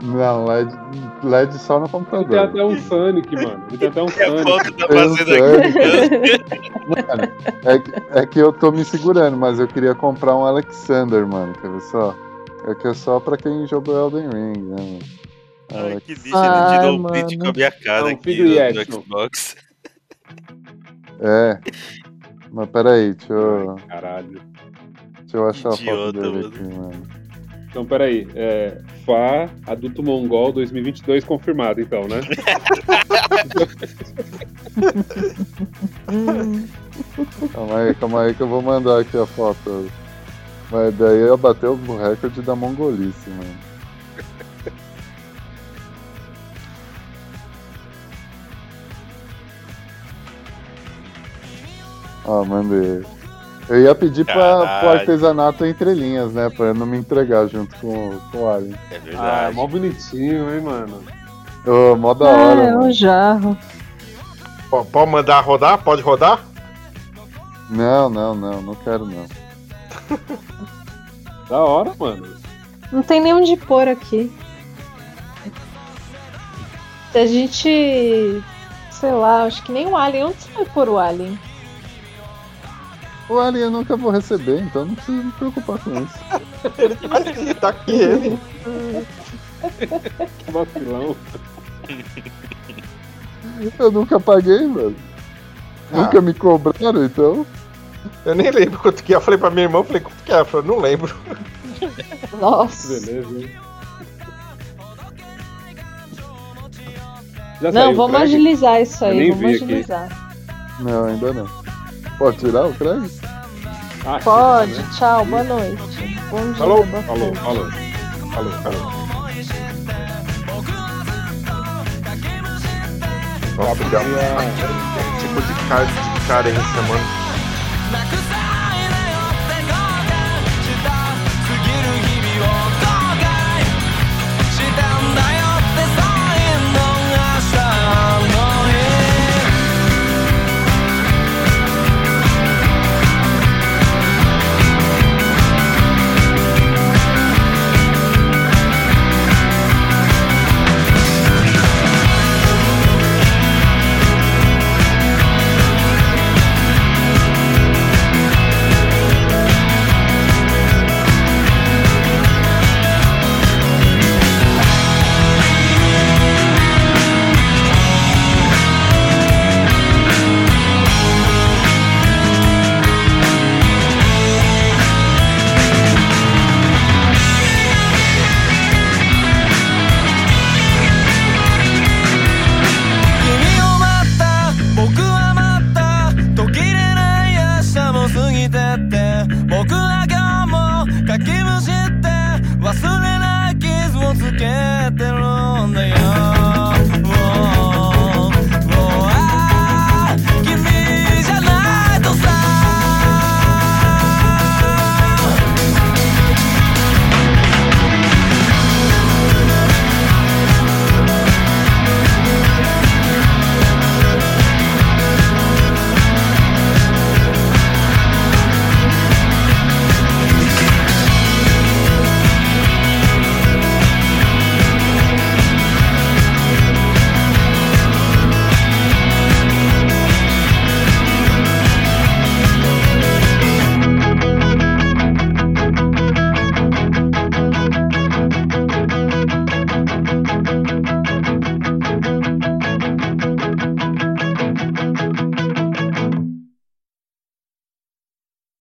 Não, LED, LED só no Ele tem computador. até um Sonic, mano. Ele tem até um Minha Sonic. foto tá um fazendo aqui. Mano, é, que- é que eu tô me segurando, mas eu queria comprar um Alexander, mano. Quer ver só? É que é só pra quem jogou Elden Ring, né, mano? Ai, que lixo, Ai, ele tirou um print mano. com a minha cara Não, aqui do, do Xbox. É. Mas peraí, deixa eu, Caralho. deixa eu achar a Idiota, foto dele mano. aqui, mano. Então, peraí. É, Fá, adulto mongol 2022 confirmado, então, né? Calma aí, calma aí que eu vou mandar aqui a foto. Mas daí eu bateu o recorde da mongolice, mano. Ó, mandei. Eu ia pedir pra, pro artesanato entre linhas, né? Pra eu não me entregar junto com, com o Alien. É Ah, verdade. mó bonitinho, hein, mano. Ô, mó da Ah, hora, é um mano. jarro. P- Pode mandar rodar? Pode rodar? Não, não, não, não quero não. Da hora, mano. Não tem nem onde pôr aqui. Se a gente. Sei lá, acho que nem o Alien. Onde você vai pôr o Alien? O Alien eu nunca vou receber, então não preciso me preocupar com isso. Tá aqui, tá aqui ele. Que vacilão. Eu nunca paguei, mano. Ah. Nunca me cobraram, então. Eu nem lembro quanto que é. Eu falei pra minha irmã, eu falei, quanto que é? Ela falou, não lembro. Nossa. Beleza, hein? Já Não, vamos agilizar isso Eu aí. Vamos vi aqui. agilizar. Não, ainda não. Pode tirar o Craig? Ah, Pode, né? tchau, boa noite. Bom dia, falou. Falou, falou. Nossa, que tipo de, car de carência, mano.